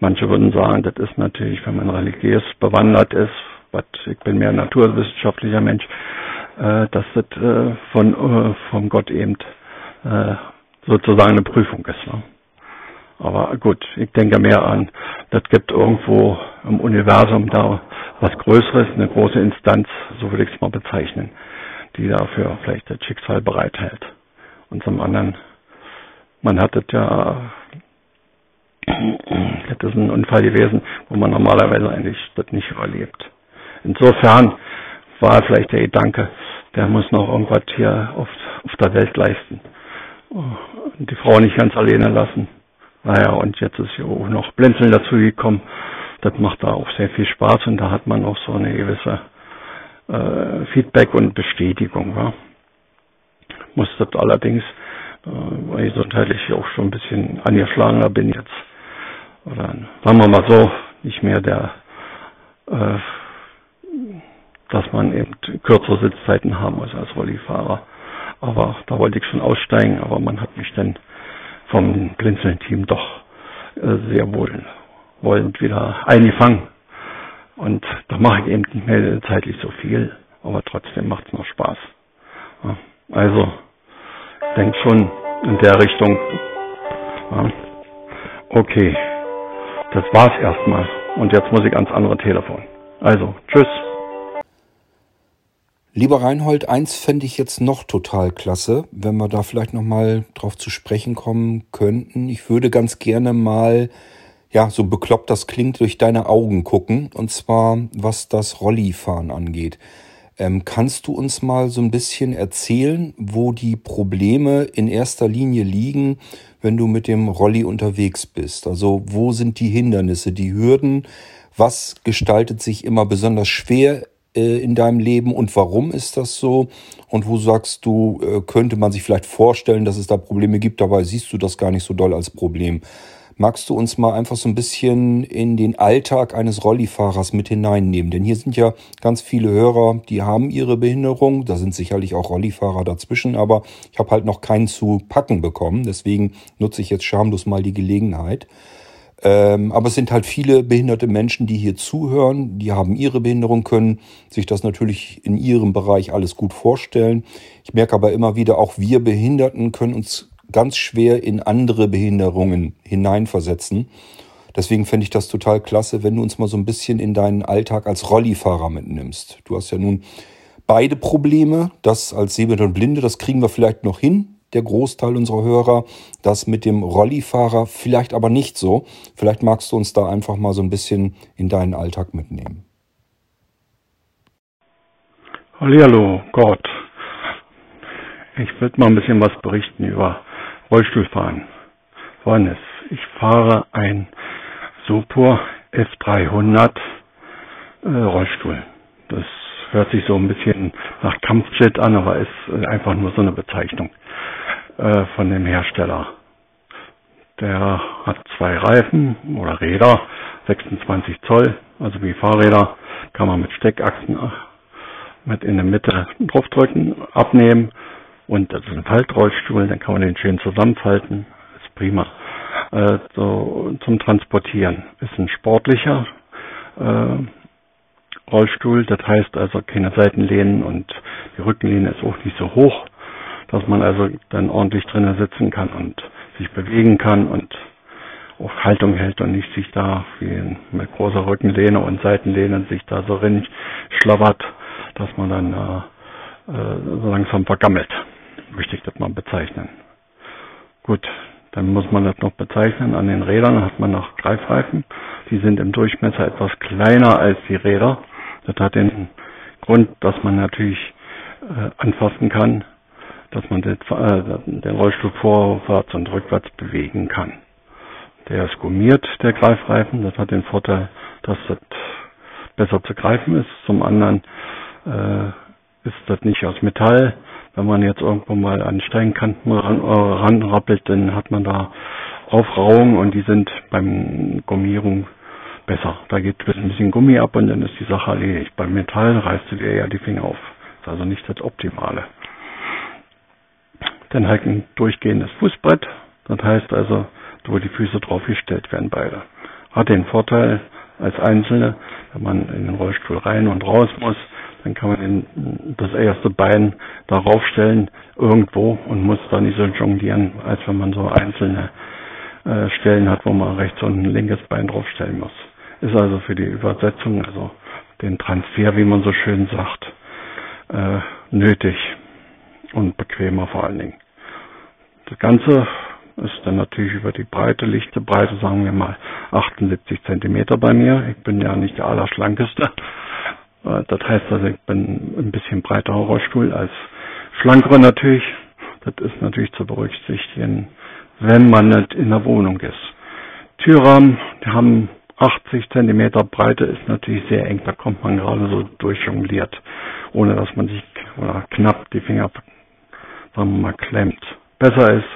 Manche würden sagen, das ist natürlich, wenn man religiös bewandert ist, was, ich bin mehr naturwissenschaftlicher Mensch, äh, dass das äh, von, äh, vom Gott eben äh, sozusagen eine Prüfung ist. Ne? Aber gut, ich denke mehr an, das gibt irgendwo im Universum da was Größeres, eine große Instanz, so würde ich es mal bezeichnen, die dafür vielleicht das Schicksal bereithält. Und zum anderen, man hat das ja, das ist ein Unfall gewesen, wo man normalerweise eigentlich das nicht überlebt. Insofern war vielleicht der Gedanke, der muss noch irgendwas hier auf, auf der Welt leisten. Und die Frau nicht ganz alleine lassen. Naja, und jetzt ist ja auch noch Blinzeln dazu gekommen. Das macht da auch sehr viel Spaß und da hat man auch so eine gewisse äh, Feedback und Bestätigung. Ja. Muss das allerdings, äh, weil ich gesundheitlich auch schon ein bisschen angeschlagener bin jetzt, oder sagen wir mal so, nicht mehr der äh, dass man eben kürzere Sitzzeiten haben muss als Rollifahrer. Aber da wollte ich schon aussteigen, aber man hat mich dann vom Blinzeln-Team doch äh, sehr wohl wollend wieder eingefangen. Und da mache ich eben nicht mehr zeitlich so viel, aber trotzdem macht es noch Spaß. Ja, also, denk schon in der Richtung. Ja. Okay, das war's erstmal. Und jetzt muss ich ans andere Telefon. Also, tschüss. Lieber Reinhold, eins fände ich jetzt noch total klasse, wenn wir da vielleicht nochmal drauf zu sprechen kommen könnten. Ich würde ganz gerne mal, ja, so bekloppt das klingt, durch deine Augen gucken. Und zwar, was das Rollifahren angeht. Ähm, kannst du uns mal so ein bisschen erzählen, wo die Probleme in erster Linie liegen, wenn du mit dem Rolli unterwegs bist? Also wo sind die Hindernisse, die Hürden? Was gestaltet sich immer besonders schwer äh, in deinem Leben und warum ist das so? Und wo sagst du, äh, könnte man sich vielleicht vorstellen, dass es da Probleme gibt, dabei siehst du das gar nicht so doll als Problem? Magst du uns mal einfach so ein bisschen in den Alltag eines Rollifahrers mit hineinnehmen? Denn hier sind ja ganz viele Hörer, die haben ihre Behinderung. Da sind sicherlich auch Rollifahrer dazwischen, aber ich habe halt noch keinen zu packen bekommen. Deswegen nutze ich jetzt schamlos mal die Gelegenheit. Ähm, aber es sind halt viele behinderte Menschen, die hier zuhören. Die haben ihre Behinderung, können sich das natürlich in ihrem Bereich alles gut vorstellen. Ich merke aber immer wieder, auch wir Behinderten können uns ganz schwer in andere Behinderungen hineinversetzen. Deswegen fände ich das total klasse, wenn du uns mal so ein bisschen in deinen Alltag als Rollifahrer mitnimmst. Du hast ja nun beide Probleme. Das als Sehbehinderte und Blinde, das kriegen wir vielleicht noch hin, der Großteil unserer Hörer. Das mit dem Rollifahrer vielleicht aber nicht so. Vielleicht magst du uns da einfach mal so ein bisschen in deinen Alltag mitnehmen. Hallo, Gott. Ich will mal ein bisschen was berichten über Rollstuhlfahren. Folgendes. Ich fahre ein Supur F300 äh, Rollstuhl. Das hört sich so ein bisschen nach Kampfjet an, aber ist äh, einfach nur so eine Bezeichnung äh, von dem Hersteller. Der hat zwei Reifen oder Räder, 26 Zoll, also wie Fahrräder, kann man mit Steckachsen äh, mit in der Mitte draufdrücken, abnehmen und das ist ein Faltrollstuhl, dann kann man den schön zusammenfalten. Ist prima. Äh, so zum Transportieren. Ist ein sportlicher äh, Rollstuhl. Das heißt also keine Seitenlehnen und die Rückenlehne ist auch nicht so hoch, dass man also dann ordentlich drinnen sitzen kann und sich bewegen kann und auch Haltung hält und nicht sich da wie mit großer Rückenlehne und Seitenlehne sich da so rin schlabbert, dass man dann äh, äh, so langsam vergammelt möchte ich das mal bezeichnen. Gut, dann muss man das noch bezeichnen. An den Rädern hat man noch Greifreifen. Die sind im Durchmesser etwas kleiner als die Räder. Das hat den Grund, dass man natürlich äh, anfassen kann, dass man den, äh, den Rollstuhl vorwärts und rückwärts bewegen kann. Der ist gummiert, der Greifreifen. Das hat den Vorteil, dass das besser zu greifen ist. Zum anderen äh, ist das nicht aus Metall, wenn man jetzt irgendwo mal an Steinkanten ran, äh, ranrappelt, dann hat man da Aufrauungen und die sind beim Gummierung besser. Da geht ein bisschen Gummi ab und dann ist die Sache erledigt. Beim Metall reißt du dir ja die Finger auf. Ist also nicht das Optimale. Dann halt ein durchgehendes Fußbrett. Das heißt also, wo die Füße draufgestellt werden, beide. Hat den Vorteil als Einzelne, wenn man in den Rollstuhl rein und raus muss, dann kann man den, das erste Bein darauf stellen irgendwo und muss da nicht so jonglieren, als wenn man so einzelne äh, Stellen hat, wo man rechts und ein linkes Bein draufstellen muss. Ist also für die Übersetzung, also den Transfer, wie man so schön sagt, äh, nötig und bequemer vor allen Dingen. Das Ganze ist dann natürlich über die Breite, lichte Breite, sagen wir mal 78 Zentimeter bei mir. Ich bin ja nicht der Allerschlankeste. Äh, das heißt also, ich bin ein bisschen breiterer Rollstuhl als schlankere natürlich. Das ist natürlich zu berücksichtigen, wenn man nicht in der Wohnung ist. Türrahmen, die haben 80 Zentimeter Breite, ist natürlich sehr eng. Da kommt man gerade so durchjongliert, ohne dass man sich oder knapp die Finger, sagen wir mal, klemmt. Besser ist,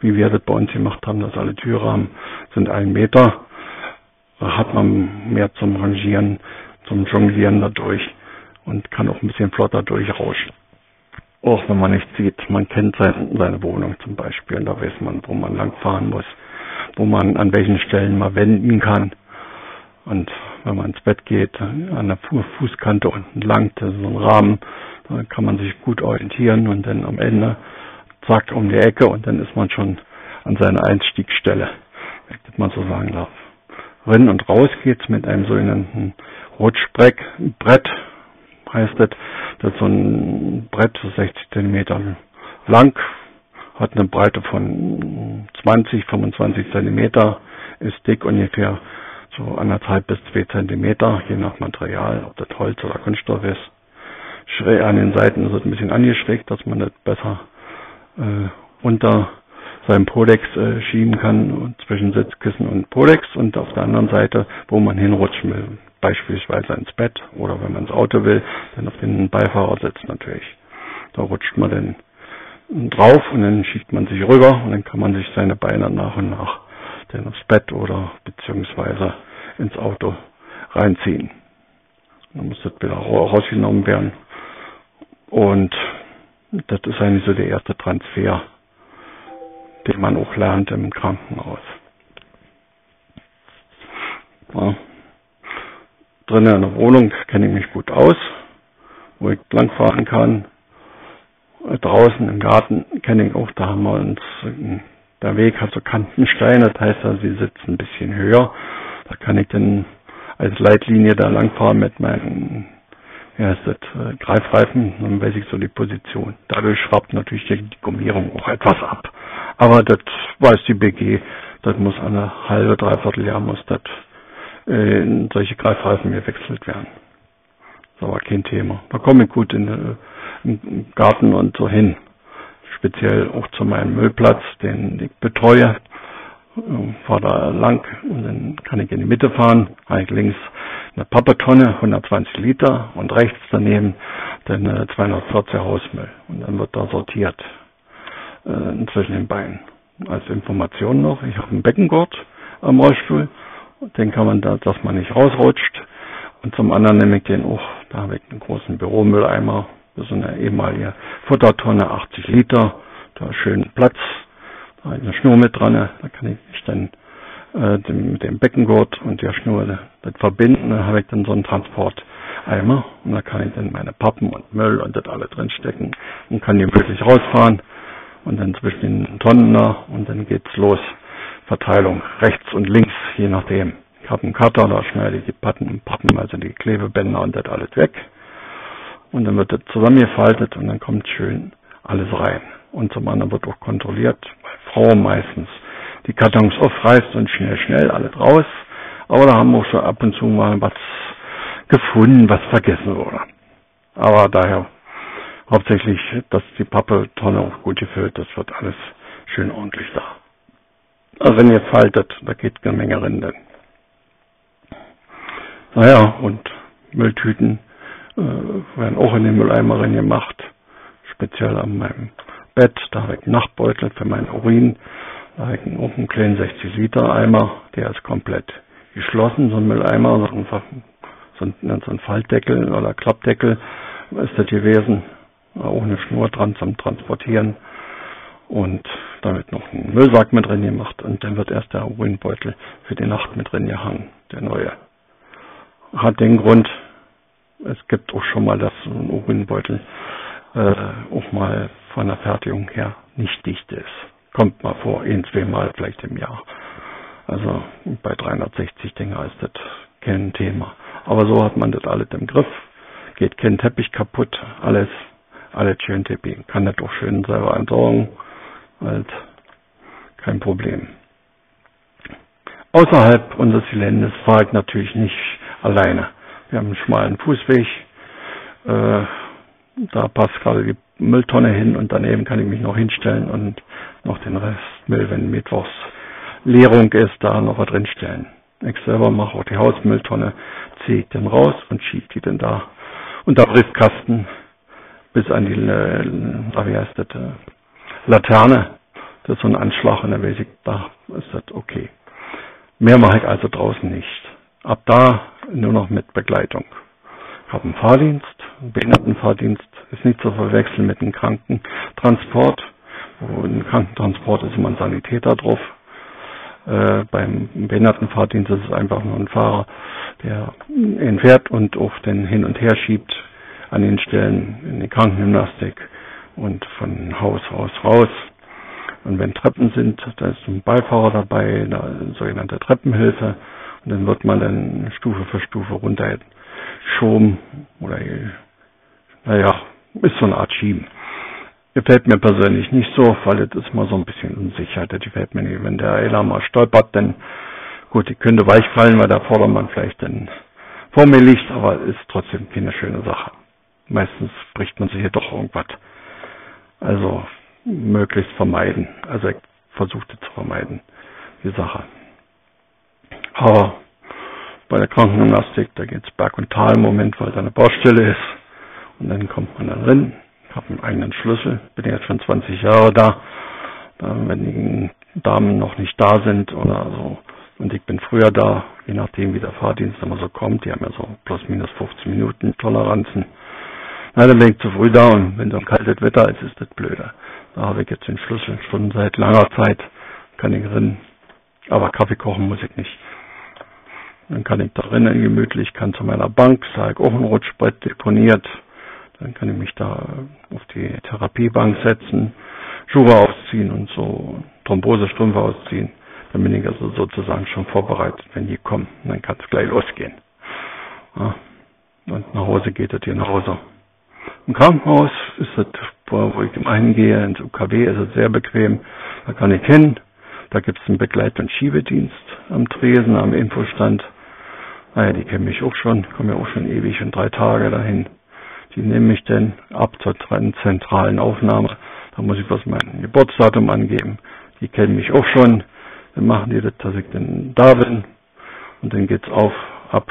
wie wir das bei uns gemacht haben, dass alle Türrahmen sind ein Meter. Da hat man mehr zum Rangieren zum Jonglieren dadurch und kann auch ein bisschen flotter durchrauschen. Auch wenn man nichts sieht, man kennt sein, seine Wohnung zum Beispiel, und da weiß man, wo man langfahren muss, wo man an welchen Stellen mal wenden kann. Und wenn man ins Bett geht, an der Fußkante unten lang, das ist so ein Rahmen, da kann man sich gut orientieren und dann am Ende zack um die Ecke und dann ist man schon an seiner Einstiegsstelle, wenn mal so sagen darf. Rein und raus geht's mit einem sogenannten Rutschbrett, heißt das, das ist so ein Brett, 60 Zentimeter lang, hat eine Breite von 20, 25 Zentimeter, ist dick ungefähr so anderthalb bis zwei Zentimeter, je nach Material, ob das Holz oder Kunststoff ist. Schräg an den Seiten ist es ein bisschen angeschrägt, dass man das besser äh, unter seinem Podex äh, schieben kann zwischen Sitzkissen und Podex und auf der anderen Seite, wo man hinrutschen will, beispielsweise ins Bett oder wenn man ins Auto will, dann auf den Beifahrersitz natürlich. Da rutscht man dann drauf und dann schiebt man sich rüber und dann kann man sich seine Beine nach und nach dann aufs Bett oder beziehungsweise ins Auto reinziehen. Dann muss das wieder rausgenommen werden. Und das ist eigentlich so der erste Transfer, den man auch lernt im Krankenhaus. Ja. Drinnen in der Wohnung kenne ich mich gut aus, wo ich langfahren kann. Draußen im Garten kenne ich auch, da haben wir uns, der Weg hat so Kantensteine, das heißt also, sie sitzen ein bisschen höher. Da kann ich dann als Leitlinie da langfahren mit meinen ja, ist das äh, Greifreifen, dann weiß ich so die Position. Dadurch schraubt natürlich die Gummierung auch etwas ab. Aber das weiß die BG, das muss eine halbe, dreiviertel Jahr muss das äh, in solche Greifreifen gewechselt werden. Das aber kein Thema. Da komme ich gut in, äh, im Garten und so hin. Speziell auch zu meinem Müllplatz, den ich betreue. Fahre da lang und dann kann ich in die Mitte fahren, eigentlich links eine Pappetonne, 120 Liter und rechts daneben dann 240 Hausmüll. Und dann wird da sortiert äh, zwischen den Beinen. Als Information noch, ich habe einen Beckengurt am Rollstuhl, den kann man da, dass man nicht rausrutscht. Und zum anderen nehme ich den auch, da habe ich einen großen Büromülleimer, das ist eine ehemalige Futtertonne, 80 Liter, da schön Platz, da eine Schnur mit dran, da kann ich dann äh, mit dem Beckengurt und der Schnur das verbinden. Dann habe ich dann so einen Transporteimer und da kann ich dann meine Pappen und Müll und das alle drin stecken und kann die möglich rausfahren und dann zwischen den Tonnen da und dann geht's los. Verteilung rechts und links, je nachdem. Ich habe einen Cutter, da schneide ich die Pappen, Pappen, also die Klebebänder und das alles weg. Und dann wird das zusammengefaltet und dann kommt schön alles rein. Und zum anderen wird auch kontrolliert, bei Frauen meistens, die Kartons aufreißt und schnell, schnell alles raus. Aber da haben wir auch schon ab und zu mal was gefunden, was vergessen wurde. Aber daher hauptsächlich, dass die Pappe-Tonne auch gut gefüllt, das wird alles schön ordentlich da. Also wenn ihr faltet, da geht eine Menge Rinde. Naja, und Mülltüten äh, werden auch in den Mülleimer gemacht, speziell an meinem Bett, da habe ich einen Nachtbeutel für meinen Urin, da habe ich auch einen kleinen 60 Liter Eimer, der ist komplett geschlossen, so ein Mülleimer, so ein, so ein Faltdeckel oder Klappdeckel ist das gewesen, auch eine Schnur dran zum Transportieren und damit noch ein Müllsack mit drin gemacht und dann wird erst der Urinbeutel für die Nacht mit drin gehangen, der neue. Hat den Grund, es gibt auch schon mal, dass so ein Urinbeutel äh, auch mal von der Fertigung her nicht dicht ist. Kommt mal vor, ein, zweimal vielleicht im Jahr. Also bei 360 Dinger ist das kein Thema. Aber so hat man das alles im Griff. Geht kein Teppich kaputt, alles, alles schön tippi. Kann das auch schön selber entsorgen. Halt kein Problem. Außerhalb unseres Geländes fahre ich natürlich nicht alleine. Wir haben einen schmalen Fußweg. Äh, da passt gerade die Mülltonne hin und daneben kann ich mich noch hinstellen und noch den Rest Müll, wenn Mittwochs Leerung ist, da noch was drinstellen. Ich selber mache auch die Hausmülltonne, ziehe ich dann raus und schiebe die dann da unter Briefkasten bis an die, äh, wie heißt das, äh, Laterne. Das ist so ein Anschlag und dann weiß ich, da ist das okay. Mehr mache ich also draußen nicht. Ab da nur noch mit Begleitung. Ich habe einen Fahrdienst, einen Behindertenfahrdienst, ist nicht zu verwechseln mit einem Krankentransport. Ein Krankentransport ist immer ein Sanitäter drauf. Äh, beim Behindertenfahrdienst ist es einfach nur ein Fahrer, der ihn fährt und auch den hin und her schiebt an den Stellen in die Krankengymnastik und von Haus aus raus. Und wenn Treppen sind, da ist ein Beifahrer dabei, eine sogenannte Treppenhilfe. Und dann wird man dann Stufe für Stufe runtergeschoben oder naja, ist so eine Art Schieben. Gefällt mir persönlich nicht so, weil das ist mal so ein bisschen Unsicherheit. Die gefällt mir nicht. Wenn der Eiler mal stolpert, dann gut, die könnte weich fallen, weil der Vordermann vielleicht dann vor mir liegt, aber ist trotzdem keine schöne Sache. Meistens bricht man sich hier doch irgendwas. Also möglichst vermeiden. Also ich versuchte zu vermeiden, die Sache. Aber bei der Krankengymnastik, da geht's Berg und Tal im Moment, weil da eine Baustelle ist. Und dann kommt man dann drin. Habe einen eigenen Schlüssel, bin jetzt schon 20 Jahre da. Wenn die Damen noch nicht da sind oder so, und ich bin früher da, je nachdem wie der Fahrdienst immer so kommt, die haben ja so plus minus 15 Minuten Toleranzen. Na, dann bin ich zu früh da und wenn so ein kaltes Wetter ist, ist das blöder. Da habe ich jetzt den Schlüssel schon seit langer Zeit, kann ich drin. Aber Kaffee kochen muss ich nicht. Dann kann ich da drinnen gemütlich, kann zu meiner Bank, sage ich auch ein Rutschbrett deponiert. Dann kann ich mich da auf die Therapiebank setzen, Schuhe ausziehen und so, Thrombosestrümpfe ausziehen. Dann bin ich also sozusagen schon vorbereitet, wenn die kommen. Dann kann es gleich losgehen. Ja. Und nach Hause geht es hier nach Hause. Im Krankenhaus ist es, wo ich im einen gehe, ins UKW, ist es sehr bequem. Da kann ich hin. Da gibt es einen Begleit- und Schiebedienst am Tresen, am Infostand. Naja, die kennen mich auch schon, kommen ja auch schon ewig und drei Tage dahin. Die nehmen mich dann ab zur zentralen Aufnahme. Da muss ich was mein Geburtsdatum angeben. Die kennen mich auch schon. Dann machen die das, dass ich dann da bin. Und dann geht's auf, ab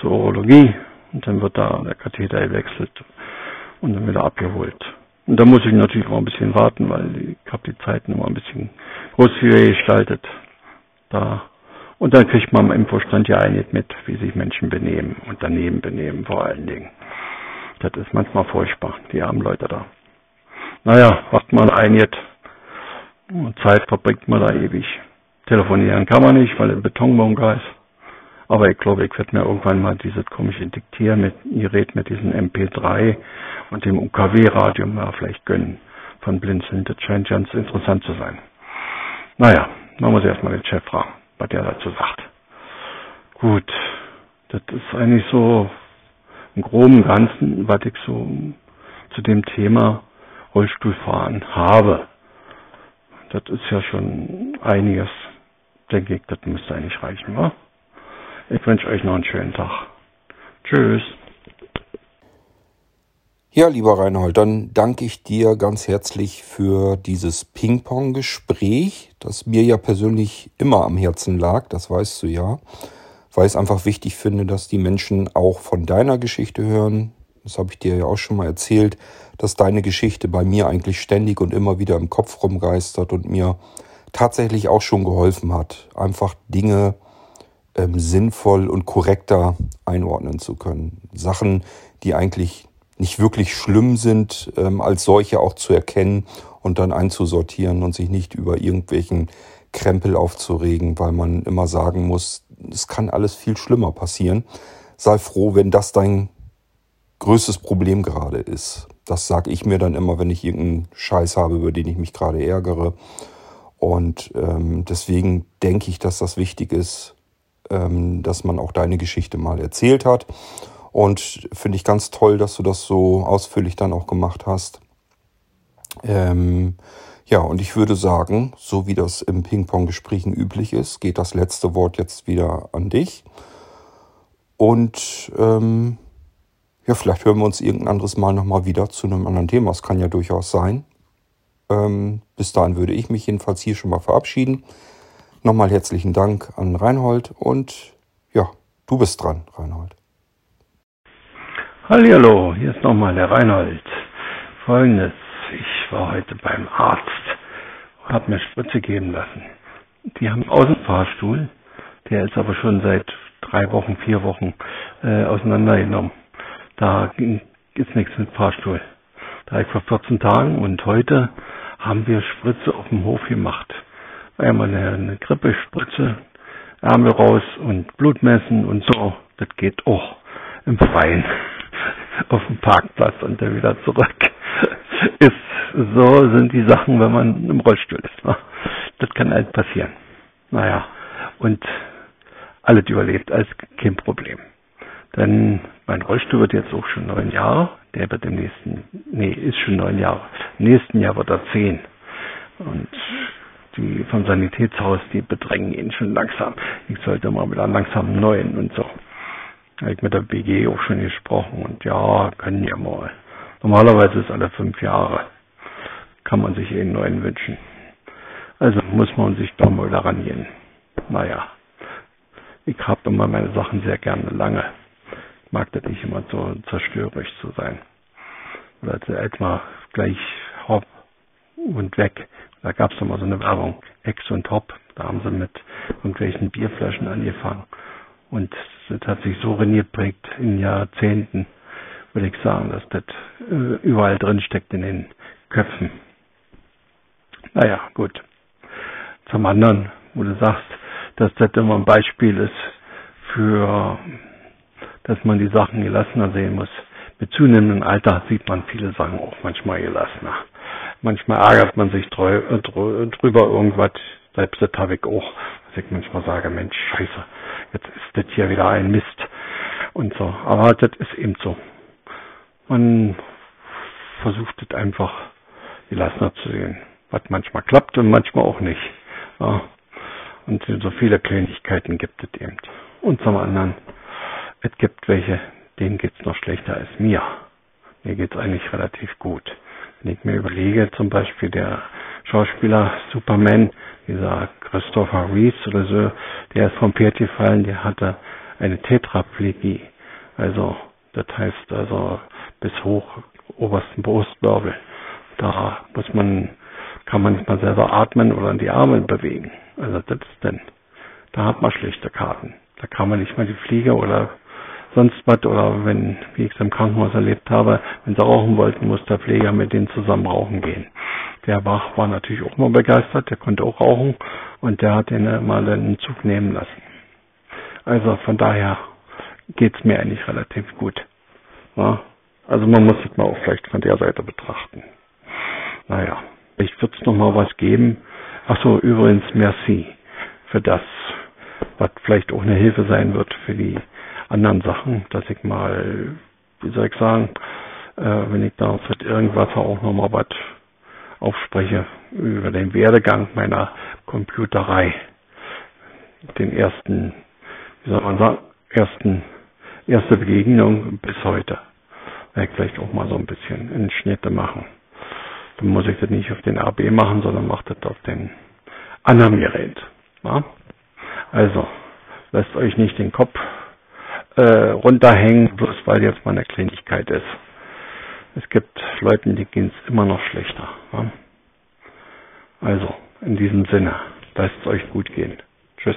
zur Urologie. Und dann wird da der Katheter gewechselt und dann wieder abgeholt. Und da muss ich natürlich auch ein bisschen warten, weil ich habe die Zeiten immer ein bisschen großzügig gestaltet. Da. Und dann kriegt man im Infostand ja eigentlich mit, wie sich Menschen benehmen und daneben benehmen vor allen Dingen. Das ist manchmal furchtbar, die armen Leute da. Naja, macht man eigentlich Zeit verbringt man da ewig. Telefonieren kann man nicht, weil ein Betonbunker ist. Aber ich glaube, ich werde mir irgendwann mal dieses komische Diktieren mit Gerät mit diesem MP3 und dem UKW-Radio mal vielleicht gönnen von Blinzeln. Das scheint ganz interessant zu sein. Naja, man muss erstmal den Chef fragen, was der dazu sagt. Gut, das ist eigentlich so im groben Ganzen, was ich so zu dem Thema Rollstuhlfahren habe. Das ist ja schon einiges. Denke ich, das müsste eigentlich reichen, wa? Ich wünsche euch noch einen schönen Tag. Tschüss. Ja, lieber Reinhold, dann danke ich dir ganz herzlich für dieses Ping-Pong-Gespräch, das mir ja persönlich immer am Herzen lag, das weißt du ja, weil ich es einfach wichtig finde, dass die Menschen auch von deiner Geschichte hören. Das habe ich dir ja auch schon mal erzählt dass deine Geschichte bei mir eigentlich ständig und immer wieder im Kopf rumgeistert und mir tatsächlich auch schon geholfen hat, einfach Dinge ähm, sinnvoll und korrekter einordnen zu können. Sachen, die eigentlich nicht wirklich schlimm sind, ähm, als solche auch zu erkennen und dann einzusortieren und sich nicht über irgendwelchen Krempel aufzuregen, weil man immer sagen muss, es kann alles viel schlimmer passieren. Sei froh, wenn das dein größtes Problem gerade ist. Das sage ich mir dann immer, wenn ich irgendeinen Scheiß habe, über den ich mich gerade ärgere. Und ähm, deswegen denke ich, dass das wichtig ist, dass man auch deine Geschichte mal erzählt hat. Und finde ich ganz toll, dass du das so ausführlich dann auch gemacht hast. Ähm, ja, und ich würde sagen, so wie das im Ping-Pong-Gesprächen üblich ist, geht das letzte Wort jetzt wieder an dich. Und ähm, ja, vielleicht hören wir uns irgendein anderes Mal nochmal wieder zu einem anderen Thema. Das kann ja durchaus sein. Ähm, bis dahin würde ich mich jedenfalls hier schon mal verabschieden. Nochmal herzlichen Dank an Reinhold und ja, du bist dran, Reinhold. Hallo, hier ist nochmal der Reinhold. Folgendes, ich war heute beim Arzt, habe mir Spritze geben lassen. Die haben einen Außenfahrstuhl, der ist aber schon seit drei Wochen, vier Wochen äh, auseinandergenommen. Da ist nichts mit Fahrstuhl. Da ich vor 14 Tagen und heute haben wir Spritze auf dem Hof gemacht. Einmal eine, Grippespritze, Ärmel raus und Blutmessen und so. Das geht auch im Freien <laughs> auf dem Parkplatz und dann wieder zurück. <laughs> Ist so sind die Sachen, wenn man im Rollstuhl ist. Ne? Das kann halt passieren. Naja, und alles überlebt als kein Problem. Denn mein Rollstuhl wird jetzt auch schon neun Jahre. Der wird im nächsten, nee, ist schon neun Jahre. Im nächsten Jahr wird er zehn. Und die vom Sanitätshaus, die bedrängen ihn schon langsam. Ich sollte mal wieder langsam neuen und so. Habe ich mit der BG auch schon gesprochen und ja, können ja mal. Normalerweise ist alle fünf Jahre. Kann man sich einen neuen wünschen. Also muss man sich da mal daran gehen. Naja. Ich habe immer meine Sachen sehr gerne lange. Ich mag das nicht immer so zerstörerisch zu sein. Oder etwa gleich hopp und weg. Da gab es mal so eine Werbung, Ex und Top. Da haben sie mit irgendwelchen Bierflaschen angefangen. Und das hat sich so renierprägt in Jahrzehnten, würde ich sagen, dass das äh, überall drin steckt in den Köpfen. Naja, gut. Zum anderen, wo du sagst, dass das immer ein Beispiel ist für, dass man die Sachen gelassener sehen muss. Mit zunehmendem Alter sieht man viele Sachen auch manchmal gelassener. Manchmal ärgert man sich drü drüber irgendwas, selbst das habe ich auch, dass ich manchmal sage, Mensch, scheiße, jetzt ist das hier wieder ein Mist und so. Aber das ist eben so. Man versucht es einfach gelassener zu sehen, was manchmal klappt und manchmal auch nicht. Ja. Und so viele Kleinigkeiten gibt es eben. Und zum anderen, es gibt welche, denen geht es noch schlechter als mir. Mir geht es eigentlich relativ gut. Wenn ich mir überlege, zum Beispiel der Schauspieler Superman, dieser Christopher Reeves oder so, der ist vom Pferd gefallen, der hatte eine Tetraplegie. Also, das heißt also bis hoch obersten Brustwirbel. Da muss man, kann man nicht mal selber atmen oder die Arme bewegen. Also das ist dann, da hat man schlechte Karten. Da kann man nicht mal die Fliege oder sonst was oder wenn, wie ich es im Krankenhaus erlebt habe, wenn sie rauchen wollten, muss der Pfleger mit denen zusammen rauchen gehen. Der Bach war natürlich auch mal begeistert, der konnte auch rauchen und der hat den mal einen Zug nehmen lassen. Also von daher geht's mir eigentlich relativ gut. Ja? Also man muss es mal auch vielleicht von der Seite betrachten. Naja, ich würde es nochmal was geben. Ach so, übrigens, merci für das, was vielleicht auch eine Hilfe sein wird für die anderen Sachen, dass ich mal, wie soll ich sagen, äh, wenn ich da mit irgendwas auch nochmal was aufspreche über den Werdegang meiner Computerei, den ersten, wie soll man sagen, ersten, erste Begegnung bis heute. Werde ich vielleicht auch mal so ein bisschen in Schnitte machen. Dann muss ich das nicht auf den AB machen, sondern mache das auf den anderen Gerät. Ja? Also, lasst euch nicht den Kopf äh, runterhängen, bloß weil jetzt mal eine Kleinigkeit ist. Es gibt Leuten, die gehen es immer noch schlechter. Ja? Also, in diesem Sinne, lasst es euch gut gehen. Tschüss.